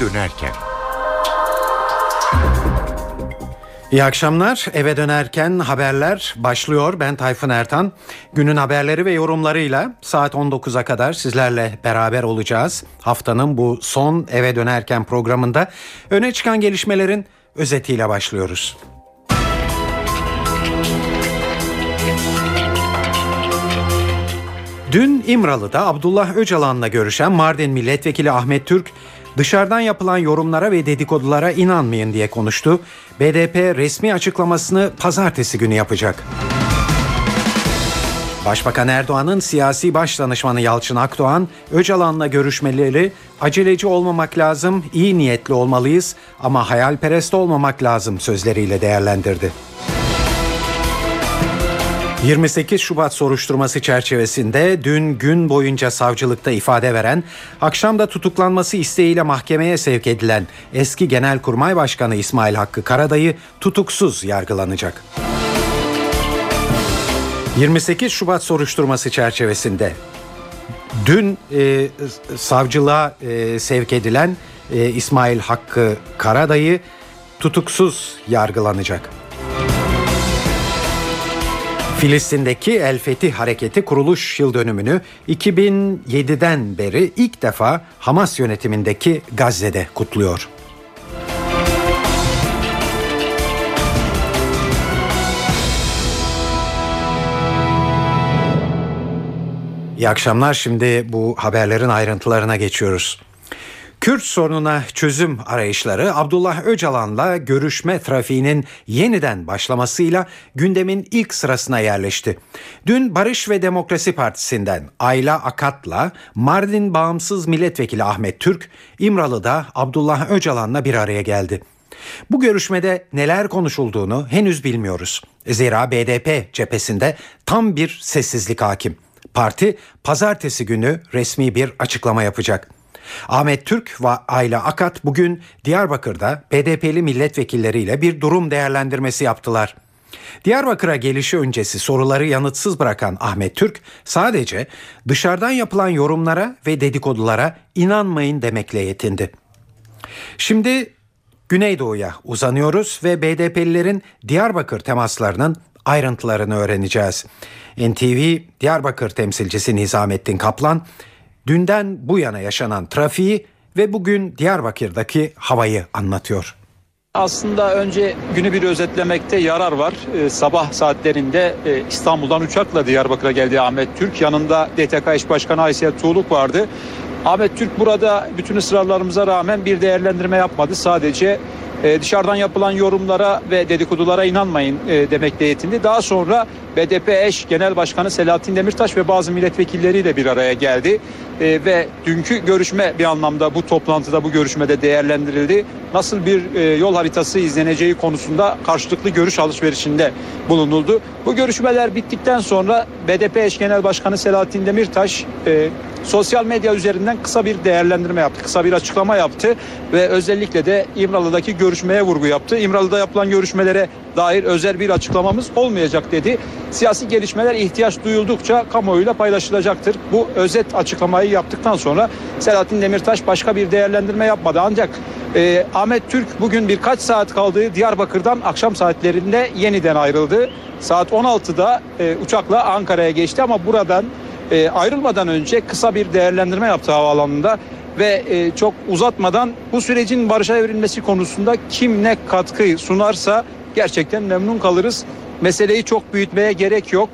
dönerken. İyi akşamlar. Eve dönerken haberler başlıyor. Ben Tayfun Ertan. Günün haberleri ve yorumlarıyla saat 19'a kadar sizlerle beraber olacağız. Haftanın bu son eve dönerken programında öne çıkan gelişmelerin özetiyle başlıyoruz. Dün İmralı'da Abdullah Öcalan'la görüşen Mardin Milletvekili Ahmet Türk dışarıdan yapılan yorumlara ve dedikodulara inanmayın diye konuştu. BDP resmi açıklamasını pazartesi günü yapacak. Başbakan Erdoğan'ın siyasi baş danışmanı Yalçın Akdoğan, Öcalan'la görüşmeleri aceleci olmamak lazım, iyi niyetli olmalıyız ama hayalperest olmamak lazım sözleriyle değerlendirdi. 28 Şubat soruşturması çerçevesinde dün gün boyunca savcılıkta ifade veren, akşamda tutuklanması isteğiyle mahkemeye sevk edilen eski Genelkurmay Başkanı İsmail Hakkı Karadayı tutuksuz yargılanacak. 28 Şubat soruşturması çerçevesinde dün e, savcılığa e, sevk edilen e, İsmail Hakkı Karadayı tutuksuz yargılanacak. Filistin'deki El Fetih Hareketi kuruluş yıl dönümünü 2007'den beri ilk defa Hamas yönetimindeki Gazze'de kutluyor. İyi akşamlar. Şimdi bu haberlerin ayrıntılarına geçiyoruz. Kürt sorununa çözüm arayışları Abdullah Öcalan'la görüşme trafiğinin yeniden başlamasıyla gündemin ilk sırasına yerleşti. Dün Barış ve Demokrasi Partisi'nden Ayla Akat'la Mardin Bağımsız Milletvekili Ahmet Türk, İmralı'da Abdullah Öcalan'la bir araya geldi. Bu görüşmede neler konuşulduğunu henüz bilmiyoruz. Zira BDP cephesinde tam bir sessizlik hakim. Parti pazartesi günü resmi bir açıklama yapacak. Ahmet Türk ve Ayla Akat bugün Diyarbakır'da BDP'li milletvekilleriyle bir durum değerlendirmesi yaptılar. Diyarbakır'a gelişi öncesi soruları yanıtsız bırakan Ahmet Türk sadece dışarıdan yapılan yorumlara ve dedikodulara inanmayın demekle yetindi. Şimdi Güneydoğu'ya uzanıyoruz ve BDP'lilerin Diyarbakır temaslarının ayrıntılarını öğreneceğiz. NTV Diyarbakır temsilcisi Nizamettin Kaplan dünden bu yana yaşanan trafiği ve bugün Diyarbakır'daki havayı anlatıyor. Aslında önce günü bir özetlemekte yarar var. Ee, sabah saatlerinde e, İstanbul'dan uçakla Diyarbakır'a geldi Ahmet Türk. Yanında DTK eş başkanı Aysel Tuğluk vardı. Ahmet Türk burada bütün ısrarlarımıza rağmen bir değerlendirme yapmadı. Sadece e, dışarıdan yapılan yorumlara ve dedikodulara inanmayın e, demekle. Daha sonra BDP eş Genel Başkanı Selahattin Demirtaş ve bazı milletvekilleriyle bir araya geldi. E, ve dünkü görüşme bir anlamda bu toplantıda bu görüşmede değerlendirildi. Nasıl bir e, yol haritası izleneceği konusunda karşılıklı görüş alışverişinde bulunuldu. Bu görüşmeler bittikten sonra BDP eş Genel Başkanı Selahattin Demirtaş sosyal medya üzerinden kısa bir değerlendirme yaptı. Kısa bir açıklama yaptı ve özellikle de İmralı'daki görüşmeye vurgu yaptı. İmralı'da yapılan görüşmelere dair özel bir açıklamamız olmayacak dedi. Siyasi gelişmeler ihtiyaç duyuldukça kamuoyuyla paylaşılacaktır. Bu özet açıklamayı yaptıktan sonra Selahattin Demirtaş başka bir değerlendirme yapmadı. Ancak e, Ahmet Türk bugün birkaç saat kaldığı Diyarbakır'dan akşam saatlerinde yeniden ayrıldı. Saat 16'da e, uçakla Ankara'ya geçti ama buradan e, ayrılmadan önce kısa bir değerlendirme yaptı havaalanında ve e, çok uzatmadan bu sürecin barışa evrilmesi konusunda kim ne katkı sunarsa gerçekten memnun kalırız. Meseleyi çok büyütmeye gerek yok.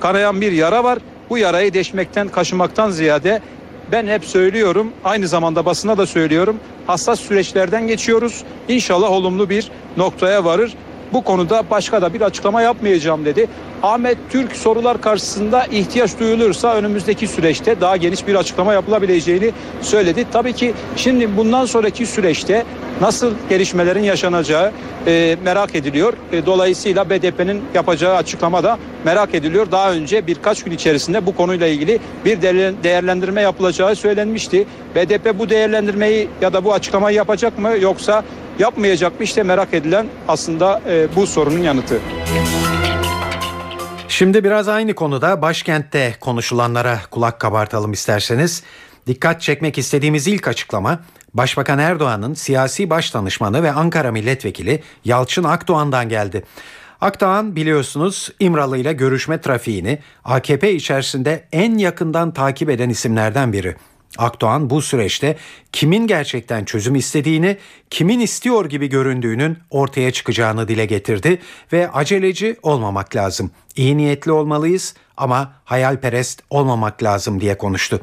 Kanayan bir yara var. Bu yarayı deşmekten, kaşımaktan ziyade ben hep söylüyorum, aynı zamanda basına da söylüyorum. Hassas süreçlerden geçiyoruz. İnşallah olumlu bir noktaya varır. Bu konuda başka da bir açıklama yapmayacağım dedi. Ahmet Türk sorular karşısında ihtiyaç duyulursa önümüzdeki süreçte daha geniş bir açıklama yapılabileceğini söyledi. Tabii ki şimdi bundan sonraki süreçte nasıl gelişmelerin yaşanacağı e, merak ediliyor. E, dolayısıyla BDP'nin yapacağı açıklama da merak ediliyor. Daha önce birkaç gün içerisinde bu konuyla ilgili bir değerlendirme yapılacağı söylenmişti. BDP bu değerlendirmeyi ya da bu açıklamayı yapacak mı yoksa yapmayacak mı? İşte merak edilen aslında e, bu sorunun yanıtı. Şimdi biraz aynı konuda başkentte konuşulanlara kulak kabartalım isterseniz. Dikkat çekmek istediğimiz ilk açıklama Başbakan Erdoğan'ın siyasi baş danışmanı ve Ankara milletvekili Yalçın Akdoğan'dan geldi. Akdoğan biliyorsunuz İmralı ile görüşme trafiğini AKP içerisinde en yakından takip eden isimlerden biri. Akdoğan bu süreçte kimin gerçekten çözüm istediğini, kimin istiyor gibi göründüğünün ortaya çıkacağını dile getirdi ve aceleci olmamak lazım. İyi niyetli olmalıyız ama hayalperest olmamak lazım diye konuştu.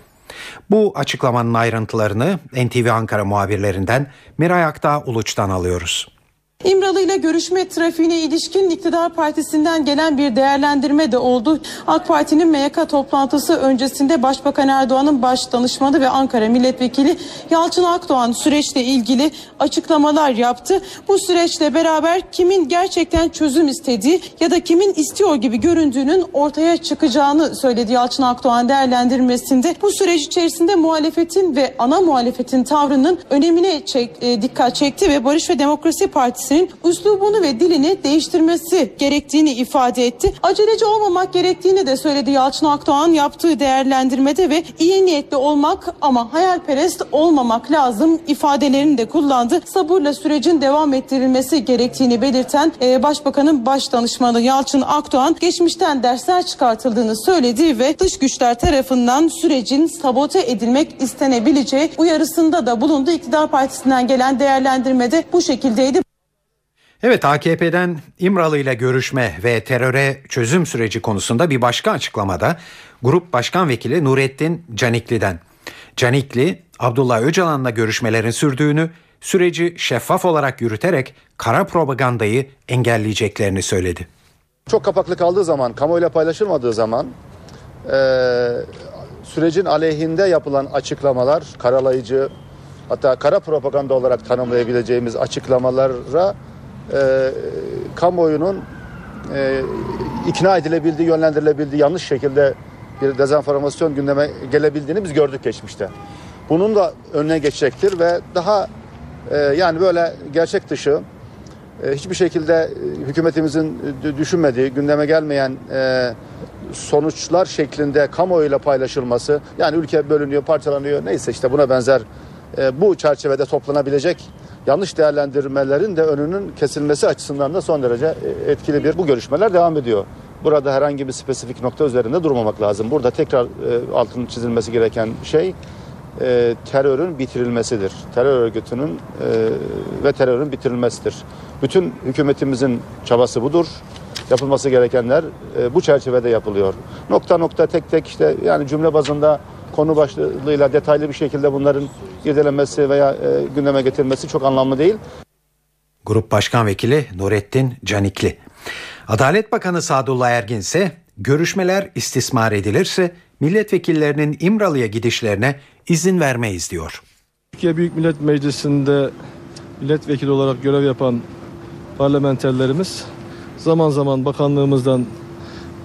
Bu açıklamanın ayrıntılarını NTV Ankara muhabirlerinden Miray Aktağ Uluç'tan alıyoruz. İmralı ile görüşme trafiğine ilişkin iktidar partisinden gelen bir değerlendirme de oldu. AK Parti'nin MYK toplantısı öncesinde Başbakan Erdoğan'ın baş danışmanı ve Ankara milletvekili Yalçın Akdoğan süreçle ilgili açıklamalar yaptı. Bu süreçle beraber kimin gerçekten çözüm istediği ya da kimin istiyor gibi göründüğünün ortaya çıkacağını söyledi Yalçın Akdoğan değerlendirmesinde. Bu süreç içerisinde muhalefetin ve ana muhalefetin tavrının önemine çek, e, dikkat çekti ve Barış ve Demokrasi Partisi Partisi'nin üslubunu ve dilini değiştirmesi gerektiğini ifade etti. Aceleci olmamak gerektiğini de söyledi Yalçın Akdoğan yaptığı değerlendirmede ve iyi niyetli olmak ama hayalperest olmamak lazım ifadelerini de kullandı. Sabırla sürecin devam ettirilmesi gerektiğini belirten e, Başbakanın baş danışmanı Yalçın Akdoğan geçmişten dersler çıkartıldığını söyledi ve dış güçler tarafından sürecin sabote edilmek istenebileceği uyarısında da bulundu. İktidar Partisi'nden gelen değerlendirmede bu şekildeydi. Evet AKP'den İmralı ile görüşme ve teröre çözüm süreci konusunda bir başka açıklamada Grup Başkan Vekili Nurettin Canikli'den. Canikli, Abdullah Öcalan'la görüşmelerin sürdüğünü, süreci şeffaf olarak yürüterek kara propagandayı engelleyeceklerini söyledi. Çok kapaklı kaldığı zaman, kamuoyuyla paylaşılmadığı zaman e, sürecin aleyhinde yapılan açıklamalar, karalayıcı, hatta kara propaganda olarak tanımlayabileceğimiz açıklamalara e, kamuoyunun e, ikna edilebildiği, yönlendirilebildiği yanlış şekilde bir dezenformasyon gündeme gelebildiğini biz gördük geçmişte. Bunun da önüne geçecektir ve daha e, yani böyle gerçek dışı e, hiçbir şekilde e, hükümetimizin düşünmediği, gündeme gelmeyen e, sonuçlar şeklinde kamuoyuyla paylaşılması yani ülke bölünüyor, parçalanıyor neyse işte buna benzer e, bu çerçevede toplanabilecek yanlış değerlendirmelerin de önünün kesilmesi açısından da son derece e, etkili bir bu görüşmeler devam ediyor. Burada herhangi bir spesifik nokta üzerinde durmamak lazım. Burada tekrar e, altının çizilmesi gereken şey e, terörün bitirilmesidir. Terör örgütünün ve terörün bitirilmesidir. Bütün hükümetimizin çabası budur. Yapılması gerekenler bu çerçevede yapılıyor. Nokta nokta tek tek işte yani cümle bazında konu başlığıyla detaylı bir şekilde bunların irdelenmesi veya e, gündeme getirilmesi çok anlamlı değil. Grup Başkan Vekili Nurettin Canikli. Adalet Bakanı Sadullah Ergin ise görüşmeler istismar edilirse milletvekillerinin İmralı'ya gidişlerine izin vermeyiz diyor. Türkiye Büyük Millet Meclisi'nde milletvekili olarak görev yapan parlamenterlerimiz zaman zaman bakanlığımızdan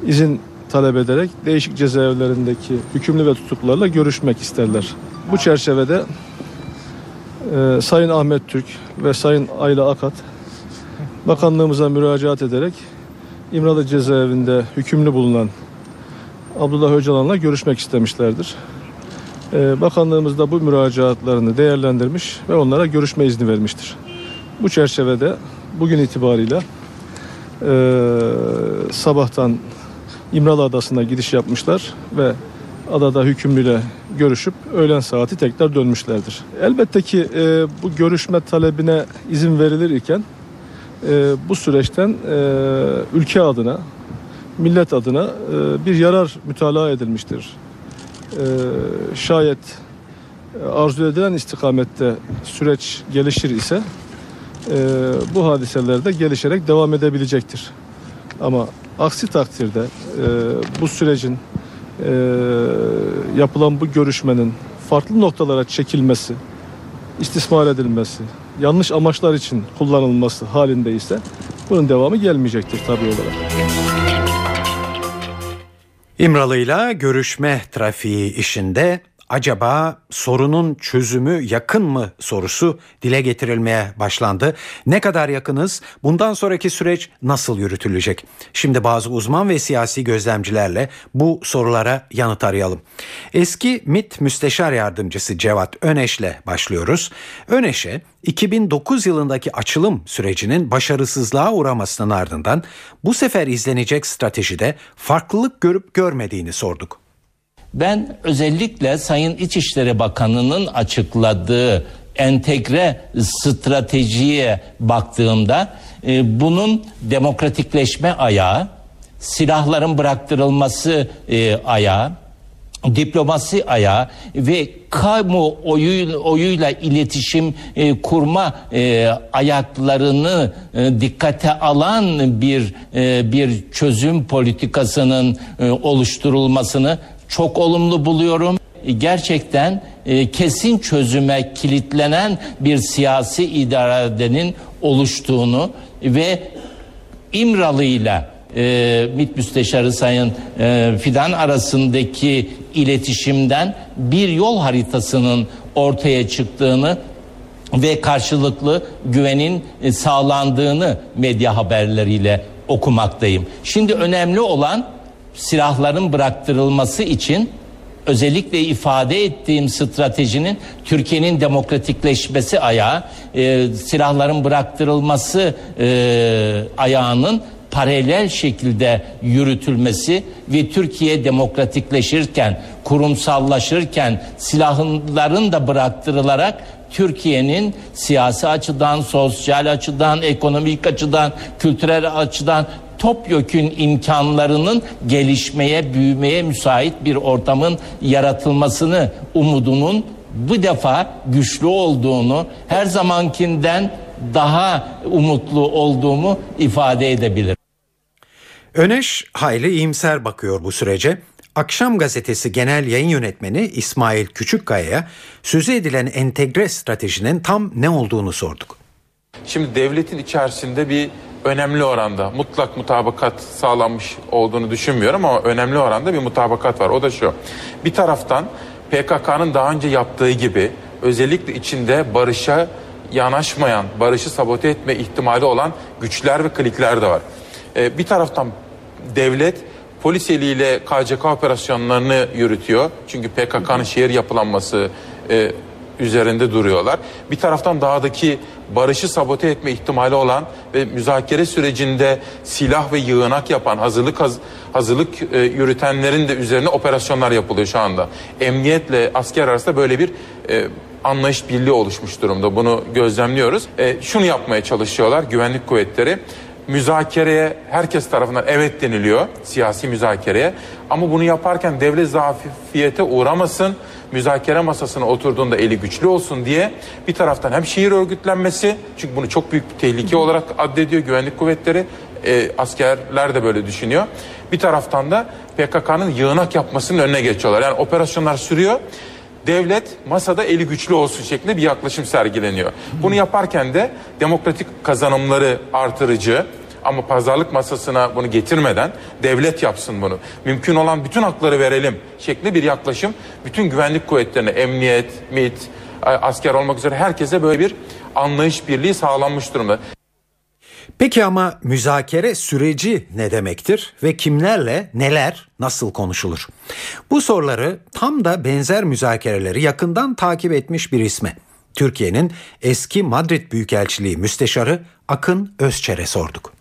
izin talep ederek değişik cezaevlerindeki hükümlü ve tutuklularla görüşmek isterler. Bu çerçevede e, Sayın Ahmet Türk ve Sayın Ayla Akat bakanlığımıza müracaat ederek İmralı cezaevinde hükümlü bulunan Abdullah Öcalan'la görüşmek istemişlerdir. E, bakanlığımız da bu müracaatlarını değerlendirmiş ve onlara görüşme izni vermiştir. Bu çerçevede bugün itibariyle e, sabahtan İmralı Adası'na gidiş yapmışlar ve adada hükümlüyle görüşüp öğlen saati tekrar dönmüşlerdir. Elbette ki e, bu görüşme talebine izin verilir iken e, bu süreçten e, ülke adına, millet adına e, bir yarar mütalaa edilmiştir. E, şayet arzu edilen istikamette süreç gelişir ise e, bu hadiseler de gelişerek devam edebilecektir. Ama Aksi takdirde e, bu sürecin e, yapılan bu görüşmenin farklı noktalara çekilmesi, istismar edilmesi, yanlış amaçlar için kullanılması halinde ise bunun devamı gelmeyecektir tabii olarak. İmralı'yla görüşme trafiği işinde acaba sorunun çözümü yakın mı sorusu dile getirilmeye başlandı. Ne kadar yakınız? Bundan sonraki süreç nasıl yürütülecek? Şimdi bazı uzman ve siyasi gözlemcilerle bu sorulara yanıt arayalım. Eski MİT Müsteşar Yardımcısı Cevat Öneş'le başlıyoruz. Öneş'e 2009 yılındaki açılım sürecinin başarısızlığa uğramasının ardından bu sefer izlenecek stratejide farklılık görüp görmediğini sorduk. Ben özellikle Sayın İçişleri Bakanı'nın açıkladığı entegre stratejiye baktığımda e, bunun demokratikleşme ayağı, silahların bıraktırılması e, ayağı, diplomasi ayağı ve kamu oyu, oyuyla iletişim e, kurma e, ayaklarını e, dikkate alan bir e, bir çözüm politikasının e, oluşturulmasını çok olumlu buluyorum. E, Gerçekten e, kesin çözüme kilitlenen bir siyasi iradenin oluştuğunu ve İmralı ile e, MİT Müsteşarı Sayın e, Fidan arasındaki iletişimden bir yol haritasının ortaya çıktığını ve karşılıklı güvenin e, sağlandığını medya haberleriyle okumaktayım. Şimdi önemli olan silahların bıraktırılması için özellikle ifade ettiğim stratejinin Türkiye'nin demokratikleşmesi ayağı, e, silahların bıraktırılması e, ayağının paralel şekilde yürütülmesi ve Türkiye demokratikleşirken, kurumsallaşırken silahların da bıraktırılarak Türkiye'nin siyasi açıdan, sosyal açıdan, ekonomik açıdan, kültürel açıdan topyekün imkanlarının gelişmeye, büyümeye müsait bir ortamın yaratılmasını umudunun bu defa güçlü olduğunu, her zamankinden daha umutlu olduğumu ifade edebilirim. Öneş hayli iyimser bakıyor bu sürece. Akşam gazetesi genel yayın yönetmeni İsmail Küçükkaya'ya sözü edilen entegre stratejinin tam ne olduğunu sorduk. Şimdi devletin içerisinde bir önemli oranda mutlak mutabakat sağlanmış olduğunu düşünmüyorum ama önemli oranda bir mutabakat var. O da şu. Bir taraftan PKK'nın daha önce yaptığı gibi özellikle içinde barışa yanaşmayan, barışı sabote etme ihtimali olan güçler ve klikler de var. Ee, bir taraftan devlet polis eliyle KCK operasyonlarını yürütüyor. Çünkü PKK'nın şehir yapılanması e, üzerinde duruyorlar. Bir taraftan dağdaki barışı sabote etme ihtimali olan ve müzakere sürecinde silah ve yığınak yapan hazırlık haz- hazırlık e, yürütenlerin de üzerine operasyonlar yapılıyor şu anda. Emniyetle asker arasında böyle bir e, anlayış birliği oluşmuş durumda. Bunu gözlemliyoruz. E, şunu yapmaya çalışıyorlar güvenlik kuvvetleri müzakereye herkes tarafından evet deniliyor siyasi müzakereye ama bunu yaparken devlet zafiyete uğramasın müzakere masasına oturduğunda eli güçlü olsun diye bir taraftan hem şehir örgütlenmesi çünkü bunu çok büyük bir tehlike olarak addediyor güvenlik kuvvetleri e, askerler de böyle düşünüyor. Bir taraftan da PKK'nın yığınak yapmasının önüne geçiyorlar. Yani operasyonlar sürüyor. Devlet masada eli güçlü olsun şeklinde bir yaklaşım sergileniyor. Bunu yaparken de demokratik kazanımları artırıcı ama pazarlık masasına bunu getirmeden devlet yapsın bunu. Mümkün olan bütün hakları verelim şeklinde bir yaklaşım bütün güvenlik kuvvetlerine, emniyet, MİT, asker olmak üzere herkese böyle bir anlayış birliği sağlanmış durumda. Peki ama müzakere süreci ne demektir ve kimlerle neler nasıl konuşulur? Bu soruları tam da benzer müzakereleri yakından takip etmiş bir isme. Türkiye'nin eski Madrid Büyükelçiliği Müsteşarı Akın Özçer'e sorduk.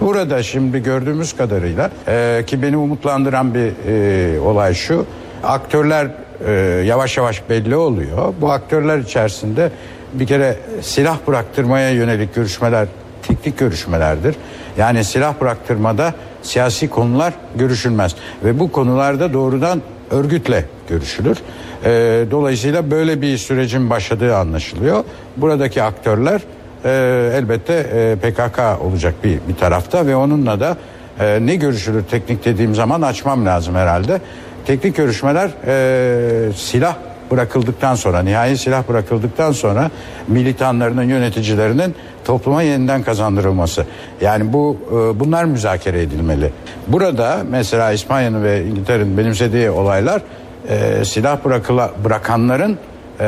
Burada şimdi gördüğümüz kadarıyla e, ki beni umutlandıran bir e, olay şu. Aktörler e, yavaş yavaş belli oluyor. Bu aktörler içerisinde bir kere silah bıraktırmaya yönelik görüşmeler teknik görüşmelerdir. Yani silah bıraktırmada siyasi konular görüşülmez ve bu konularda doğrudan örgütle görüşülür. E, dolayısıyla böyle bir sürecin başladığı anlaşılıyor. Buradaki aktörler e, elbette e, PKK olacak bir, bir tarafta ve onunla da e, ne görüşülür teknik dediğim zaman açmam lazım herhalde. Teknik görüşmeler e, silah bırakıldıktan sonra, nihai silah bırakıldıktan sonra militanlarının, yöneticilerinin topluma yeniden kazandırılması. Yani bu e, bunlar müzakere edilmeli. Burada mesela İspanya'nın ve İngiltere'nin benimsediği olaylar e, silah bırakıla, bırakanların e,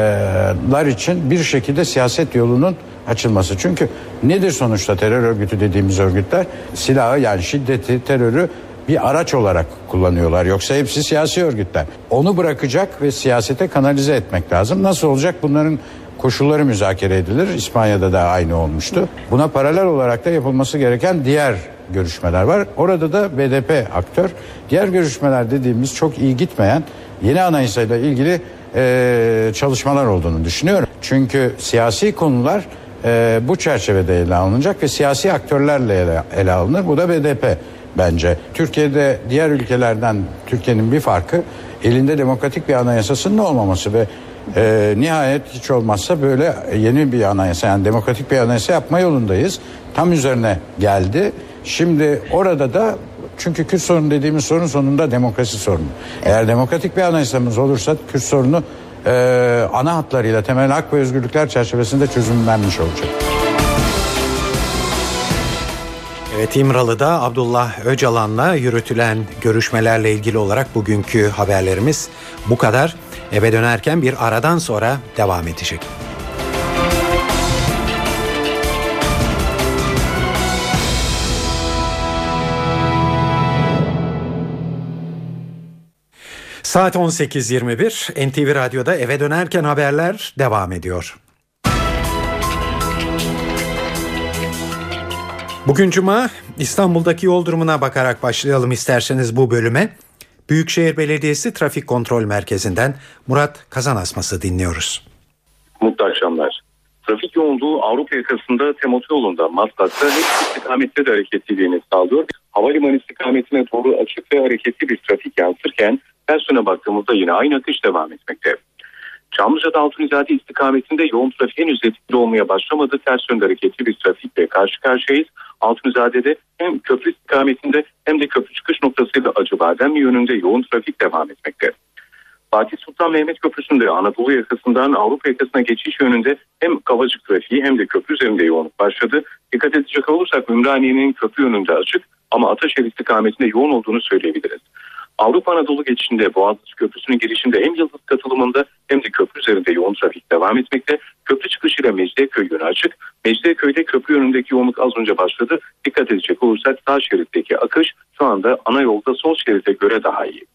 lar için bir şekilde siyaset yolunun açılması. Çünkü nedir sonuçta terör örgütü dediğimiz örgütler? Silahı yani şiddeti, terörü bir araç olarak kullanıyorlar. Yoksa hepsi siyasi örgütler. Onu bırakacak ve siyasete kanalize etmek lazım. Nasıl olacak? Bunların koşulları müzakere edilir. İspanya'da da aynı olmuştu. Buna paralel olarak da yapılması gereken diğer görüşmeler var. Orada da BDP aktör. Diğer görüşmeler dediğimiz çok iyi gitmeyen yeni anayasayla ilgili e, çalışmalar olduğunu düşünüyorum. Çünkü siyasi konular e, bu çerçevede ele alınacak ve siyasi aktörlerle ele, ele alınır. Bu da BDP bence. Türkiye'de diğer ülkelerden Türkiye'nin bir farkı elinde demokratik bir anayasasının olmaması ve e, nihayet hiç olmazsa böyle yeni bir anayasa yani demokratik bir anayasa yapma yolundayız. Tam üzerine geldi. Şimdi orada da çünkü Kürt sorunu dediğimiz sorun sonunda demokrasi sorunu. Eğer demokratik bir anayasamız olursa Kürt sorunu e, ana hatlarıyla temel hak ve özgürlükler çerçevesinde çözümlenmiş olacak. Evet İmralı'da Abdullah Öcalan'la yürütülen görüşmelerle ilgili olarak bugünkü haberlerimiz bu kadar. Eve dönerken bir aradan sonra devam edecek. Saat 18.21 NTV Radyo'da eve dönerken haberler devam ediyor. Bugün Cuma İstanbul'daki yol durumuna bakarak başlayalım isterseniz bu bölüme. Büyükşehir Belediyesi Trafik Kontrol Merkezi'nden Murat Kazanasması dinliyoruz. Mutlu akşamlar. Trafik yoğunluğu Avrupa yakasında Temoto yolunda Maslak'ta hep istikamette de hareketliliğini sağlıyor. Havalimanı istikametine doğru açık ve hareketli bir trafik yansırken ters yöne baktığımızda yine aynı akış devam etmekte. Çamlıca'da Altunizade istikametinde yoğun trafik henüz etkili olmaya başlamadı. Ters yönde hareketli bir trafikle karşı karşıyayız. Altunizade'de hem köprü istikametinde hem de köprü çıkış noktasıyla Acıbadem yönünde yoğun trafik devam etmekte. Fatih Sultan Mehmet Köprüsü'nde Anadolu yakasından Avrupa yakasına geçiş yönünde hem Kavacık trafiği hem de köprü üzerinde yoğunluk başladı. Dikkat edecek olursak Ümraniye'nin köprü yönünde açık ama Ataşehir istikametinde yoğun olduğunu söyleyebiliriz. Avrupa Anadolu geçişinde Boğaziçi Köprüsü'nün girişinde hem Yıldız katılımında hem de köprü üzerinde yoğun trafik devam etmekte. Köprü çıkışıyla Mecidiyeköy yönü açık. Mecidiyeköy'de köprü yönündeki yoğunluk az önce başladı. Dikkat edecek olursak sağ şeritteki akış şu anda ana yolda sol şerite göre daha iyi.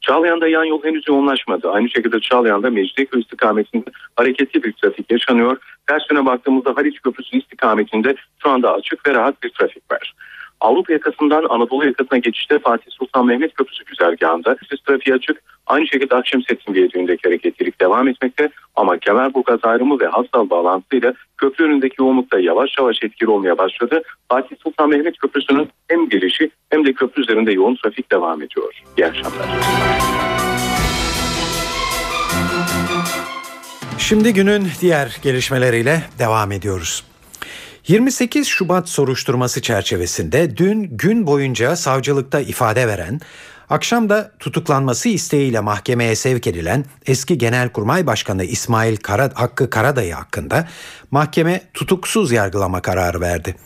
Çağlayan'da yan yol henüz yoğunlaşmadı. Aynı şekilde Çağlayan'da Mecidiyeköy istikametinde hareketli bir trafik yaşanıyor. Ters yöne baktığımızda Haliç Köprüsü istikametinde şu anda açık ve rahat bir trafik var. Avrupa yakasından Anadolu yakasına geçişte Fatih Sultan Mehmet Köprüsü güzergahında sis trafiği açık. Aynı şekilde Akşemsettin Viyadüğü'ndeki hareketlilik devam etmekte ama Kemerburgaz ayrımı ve Hastal bağlantısıyla köprü önündeki yoğunlukta yavaş yavaş etkili olmaya başladı. Fatih Sultan Mehmet Köprüsü'nün hem girişi hem de köprü üzerinde yoğun trafik devam ediyor. İyi akşamlar. Şimdi günün diğer gelişmeleriyle devam ediyoruz. 28 Şubat soruşturması çerçevesinde dün gün boyunca savcılıkta ifade veren, akşam da tutuklanması isteğiyle mahkemeye sevk edilen eski Genelkurmay Başkanı İsmail Kara, Hakkı Karadayı hakkında mahkeme tutuksuz yargılama kararı verdi.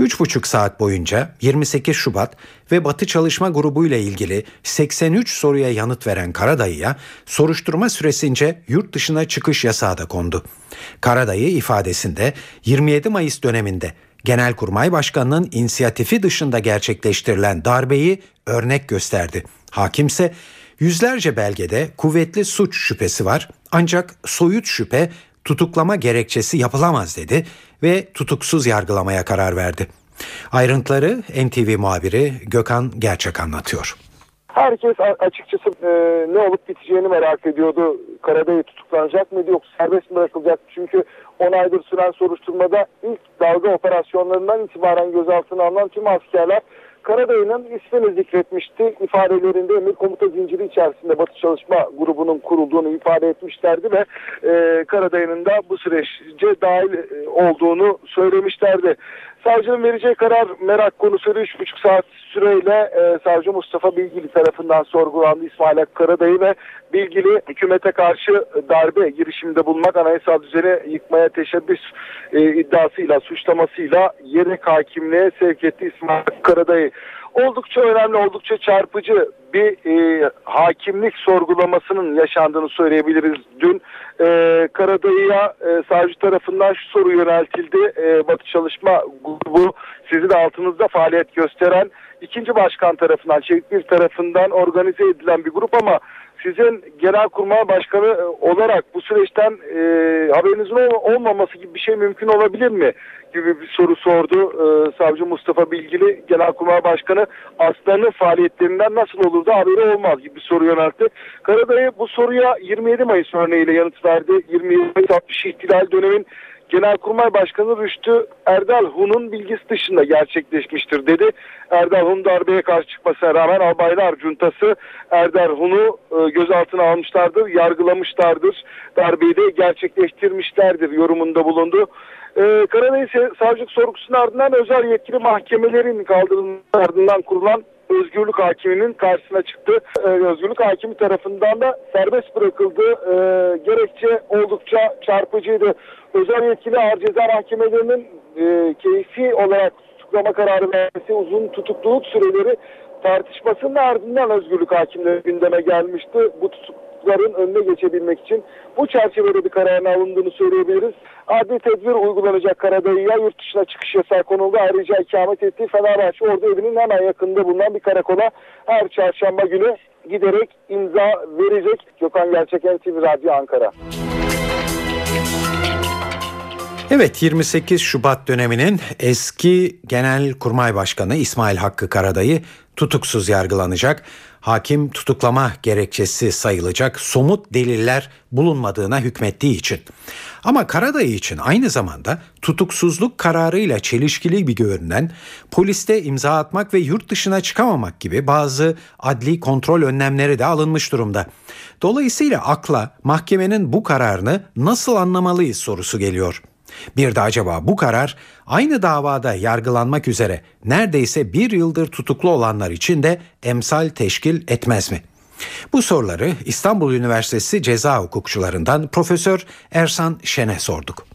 3,5 saat boyunca 28 Şubat ve Batı Çalışma Grubu ile ilgili 83 soruya yanıt veren Karadayı'ya soruşturma süresince yurt dışına çıkış yasağı da kondu. Karadayı ifadesinde 27 Mayıs döneminde Genelkurmay Başkanı'nın inisiyatifi dışında gerçekleştirilen darbeyi örnek gösterdi. Hakimse yüzlerce belgede kuvvetli suç şüphesi var ancak soyut şüphe tutuklama gerekçesi yapılamaz dedi ve tutuksuz yargılamaya karar verdi. Ayrıntıları NTV muhabiri Gökhan Gerçek anlatıyor. Herkes açıkçası e, ne olup biteceğini merak ediyordu. Karadayı tutuklanacak mıydı yoksa serbest mi bırakılacak? Çünkü 10 aydır süren soruşturmada ilk dalga operasyonlarından itibaren gözaltına alınan tüm askerler Karadayı'nın ismini zikretmişti. İfadelerinde emir komuta zinciri içerisinde Batı Çalışma Grubu'nun kurulduğunu ifade etmişlerdi ve e, Karadayı'nın da bu süreçce dahil e, olduğunu söylemişlerdi. Savcının vereceği karar merak konusu 3,5 saat süreyle e, savcı Mustafa Bilgili tarafından sorgulandı İsmail Karadayı ve Bilgili hükümete karşı darbe girişiminde bulunmak anayasal düzeni yıkmaya teşebbüs e, iddiasıyla suçlamasıyla yedek hakimliğe sevk etti İsmail Karadayı. Oldukça önemli, oldukça çarpıcı bir e, hakimlik sorgulamasının yaşandığını söyleyebiliriz. Dün e, Karadayı'ya e, savcı tarafından şu soru yöneltildi. E, Batı Çalışma Grubu sizin altınızda faaliyet gösteren ikinci başkan tarafından, Çevik bir tarafından organize edilen bir grup ama sizin Genelkurmay Başkanı e, olarak bu süreçten e, haberinizin ol- olmaması gibi bir şey mümkün olabilir mi? gibi bir soru sordu e, Savcı Mustafa Bilgili Genelkurmay Başkanı. Aslan'ın faaliyetlerinden nasıl olur da haberi olmaz gibi bir soru yöneltti. Karadayı bu soruya 27 Mayıs örneğiyle yanıt verdi. 27 Mayıs 60 ihtilal dönemin Genelkurmay Başkanı Rüştü Erdal Hun'un bilgisi dışında gerçekleşmiştir dedi. Erdal Hun darbeye karşı çıkmasına rağmen Albaylar Cuntası Erdal Hun'u e, gözaltına almışlardır, yargılamışlardır. Darbeyi de gerçekleştirmişlerdir yorumunda bulundu. E, Karadeniz Savcılık sorgusunun ardından özel yetkili mahkemelerin kaldırılması ardından kurulan özgürlük hakiminin karşısına çıktı. Ee, özgürlük hakimi tarafından da serbest bırakıldı. Ee, gerekçe oldukça çarpıcıydı. Özel yetkili ağır ceza mahkemelerinin e, keyfi olarak tutuklama kararı vermesi uzun tutukluluk süreleri tartışmasının ardından özgürlük hakimleri gündeme gelmişti. Bu tutuklukların önüne geçebilmek için bu çerçevede bir kararın alındığını söyleyebiliriz. Adli tedbir uygulanacak Karadayı'ya yurt dışına çıkış yasağı konuldu. Ayrıca ikamet ettiği Fenerbahçe ordu evinin hemen yakında bulunan bir karakola her çarşamba günü giderek imza verecek. Gökhan Gerçeken TV Radyo Ankara. Evet 28 Şubat döneminin eski Genelkurmay Başkanı İsmail Hakkı Karadayı tutuksuz yargılanacak. Hakim tutuklama gerekçesi sayılacak somut deliller bulunmadığına hükmettiği için. Ama Karadayı için aynı zamanda tutuksuzluk kararıyla çelişkili bir görünen poliste imza atmak ve yurt dışına çıkamamak gibi bazı adli kontrol önlemleri de alınmış durumda. Dolayısıyla akla mahkemenin bu kararını nasıl anlamalıyız sorusu geliyor. Bir de acaba bu karar aynı davada yargılanmak üzere neredeyse bir yıldır tutuklu olanlar için de emsal teşkil etmez mi? Bu soruları İstanbul Üniversitesi ceza hukukçularından Profesör Ersan Şen'e sorduk.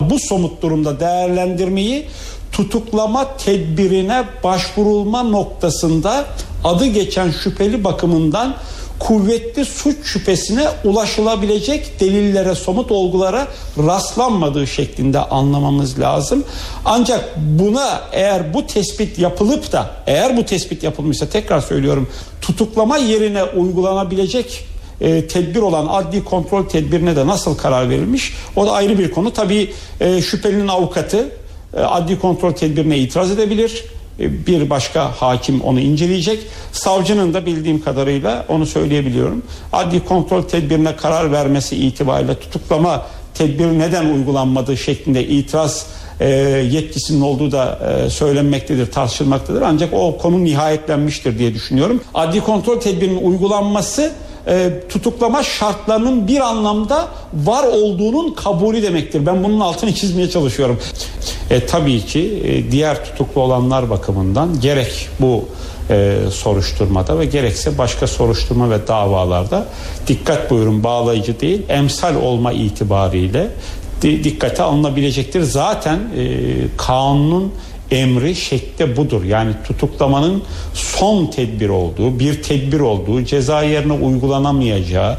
Bu somut durumda değerlendirmeyi tutuklama tedbirine başvurulma noktasında adı geçen şüpheli bakımından kuvvetli suç şüphesine ulaşılabilecek delillere, somut olgulara rastlanmadığı şeklinde anlamamız lazım. Ancak buna eğer bu tespit yapılıp da eğer bu tespit yapılmışsa tekrar söylüyorum tutuklama yerine uygulanabilecek e, tedbir olan adli kontrol tedbirine de nasıl karar verilmiş o da ayrı bir konu. Tabii e, şüphelinin avukatı e, adli kontrol tedbirine itiraz edebilir bir başka hakim onu inceleyecek. Savcının da bildiğim kadarıyla onu söyleyebiliyorum. Adli kontrol tedbirine karar vermesi itibariyle tutuklama tedbiri neden uygulanmadığı şeklinde itiraz e, yetkisinin olduğu da e, söylenmektedir, tartışılmaktadır. Ancak o konu nihayetlenmiştir diye düşünüyorum. Adli kontrol tedbirinin uygulanması e, tutuklama şartlarının bir anlamda var olduğunun kabulü demektir. Ben bunun altını çizmeye çalışıyorum. E, tabii ki e, diğer tutuklu olanlar bakımından gerek bu e, soruşturmada ve gerekse başka soruşturma ve davalarda dikkat buyurun bağlayıcı değil emsal olma itibariyle di- dikkate alınabilecektir. Zaten e, kanunun emri şekli budur. Yani tutuklamanın son tedbir olduğu, bir tedbir olduğu, ceza yerine uygulanamayacağı,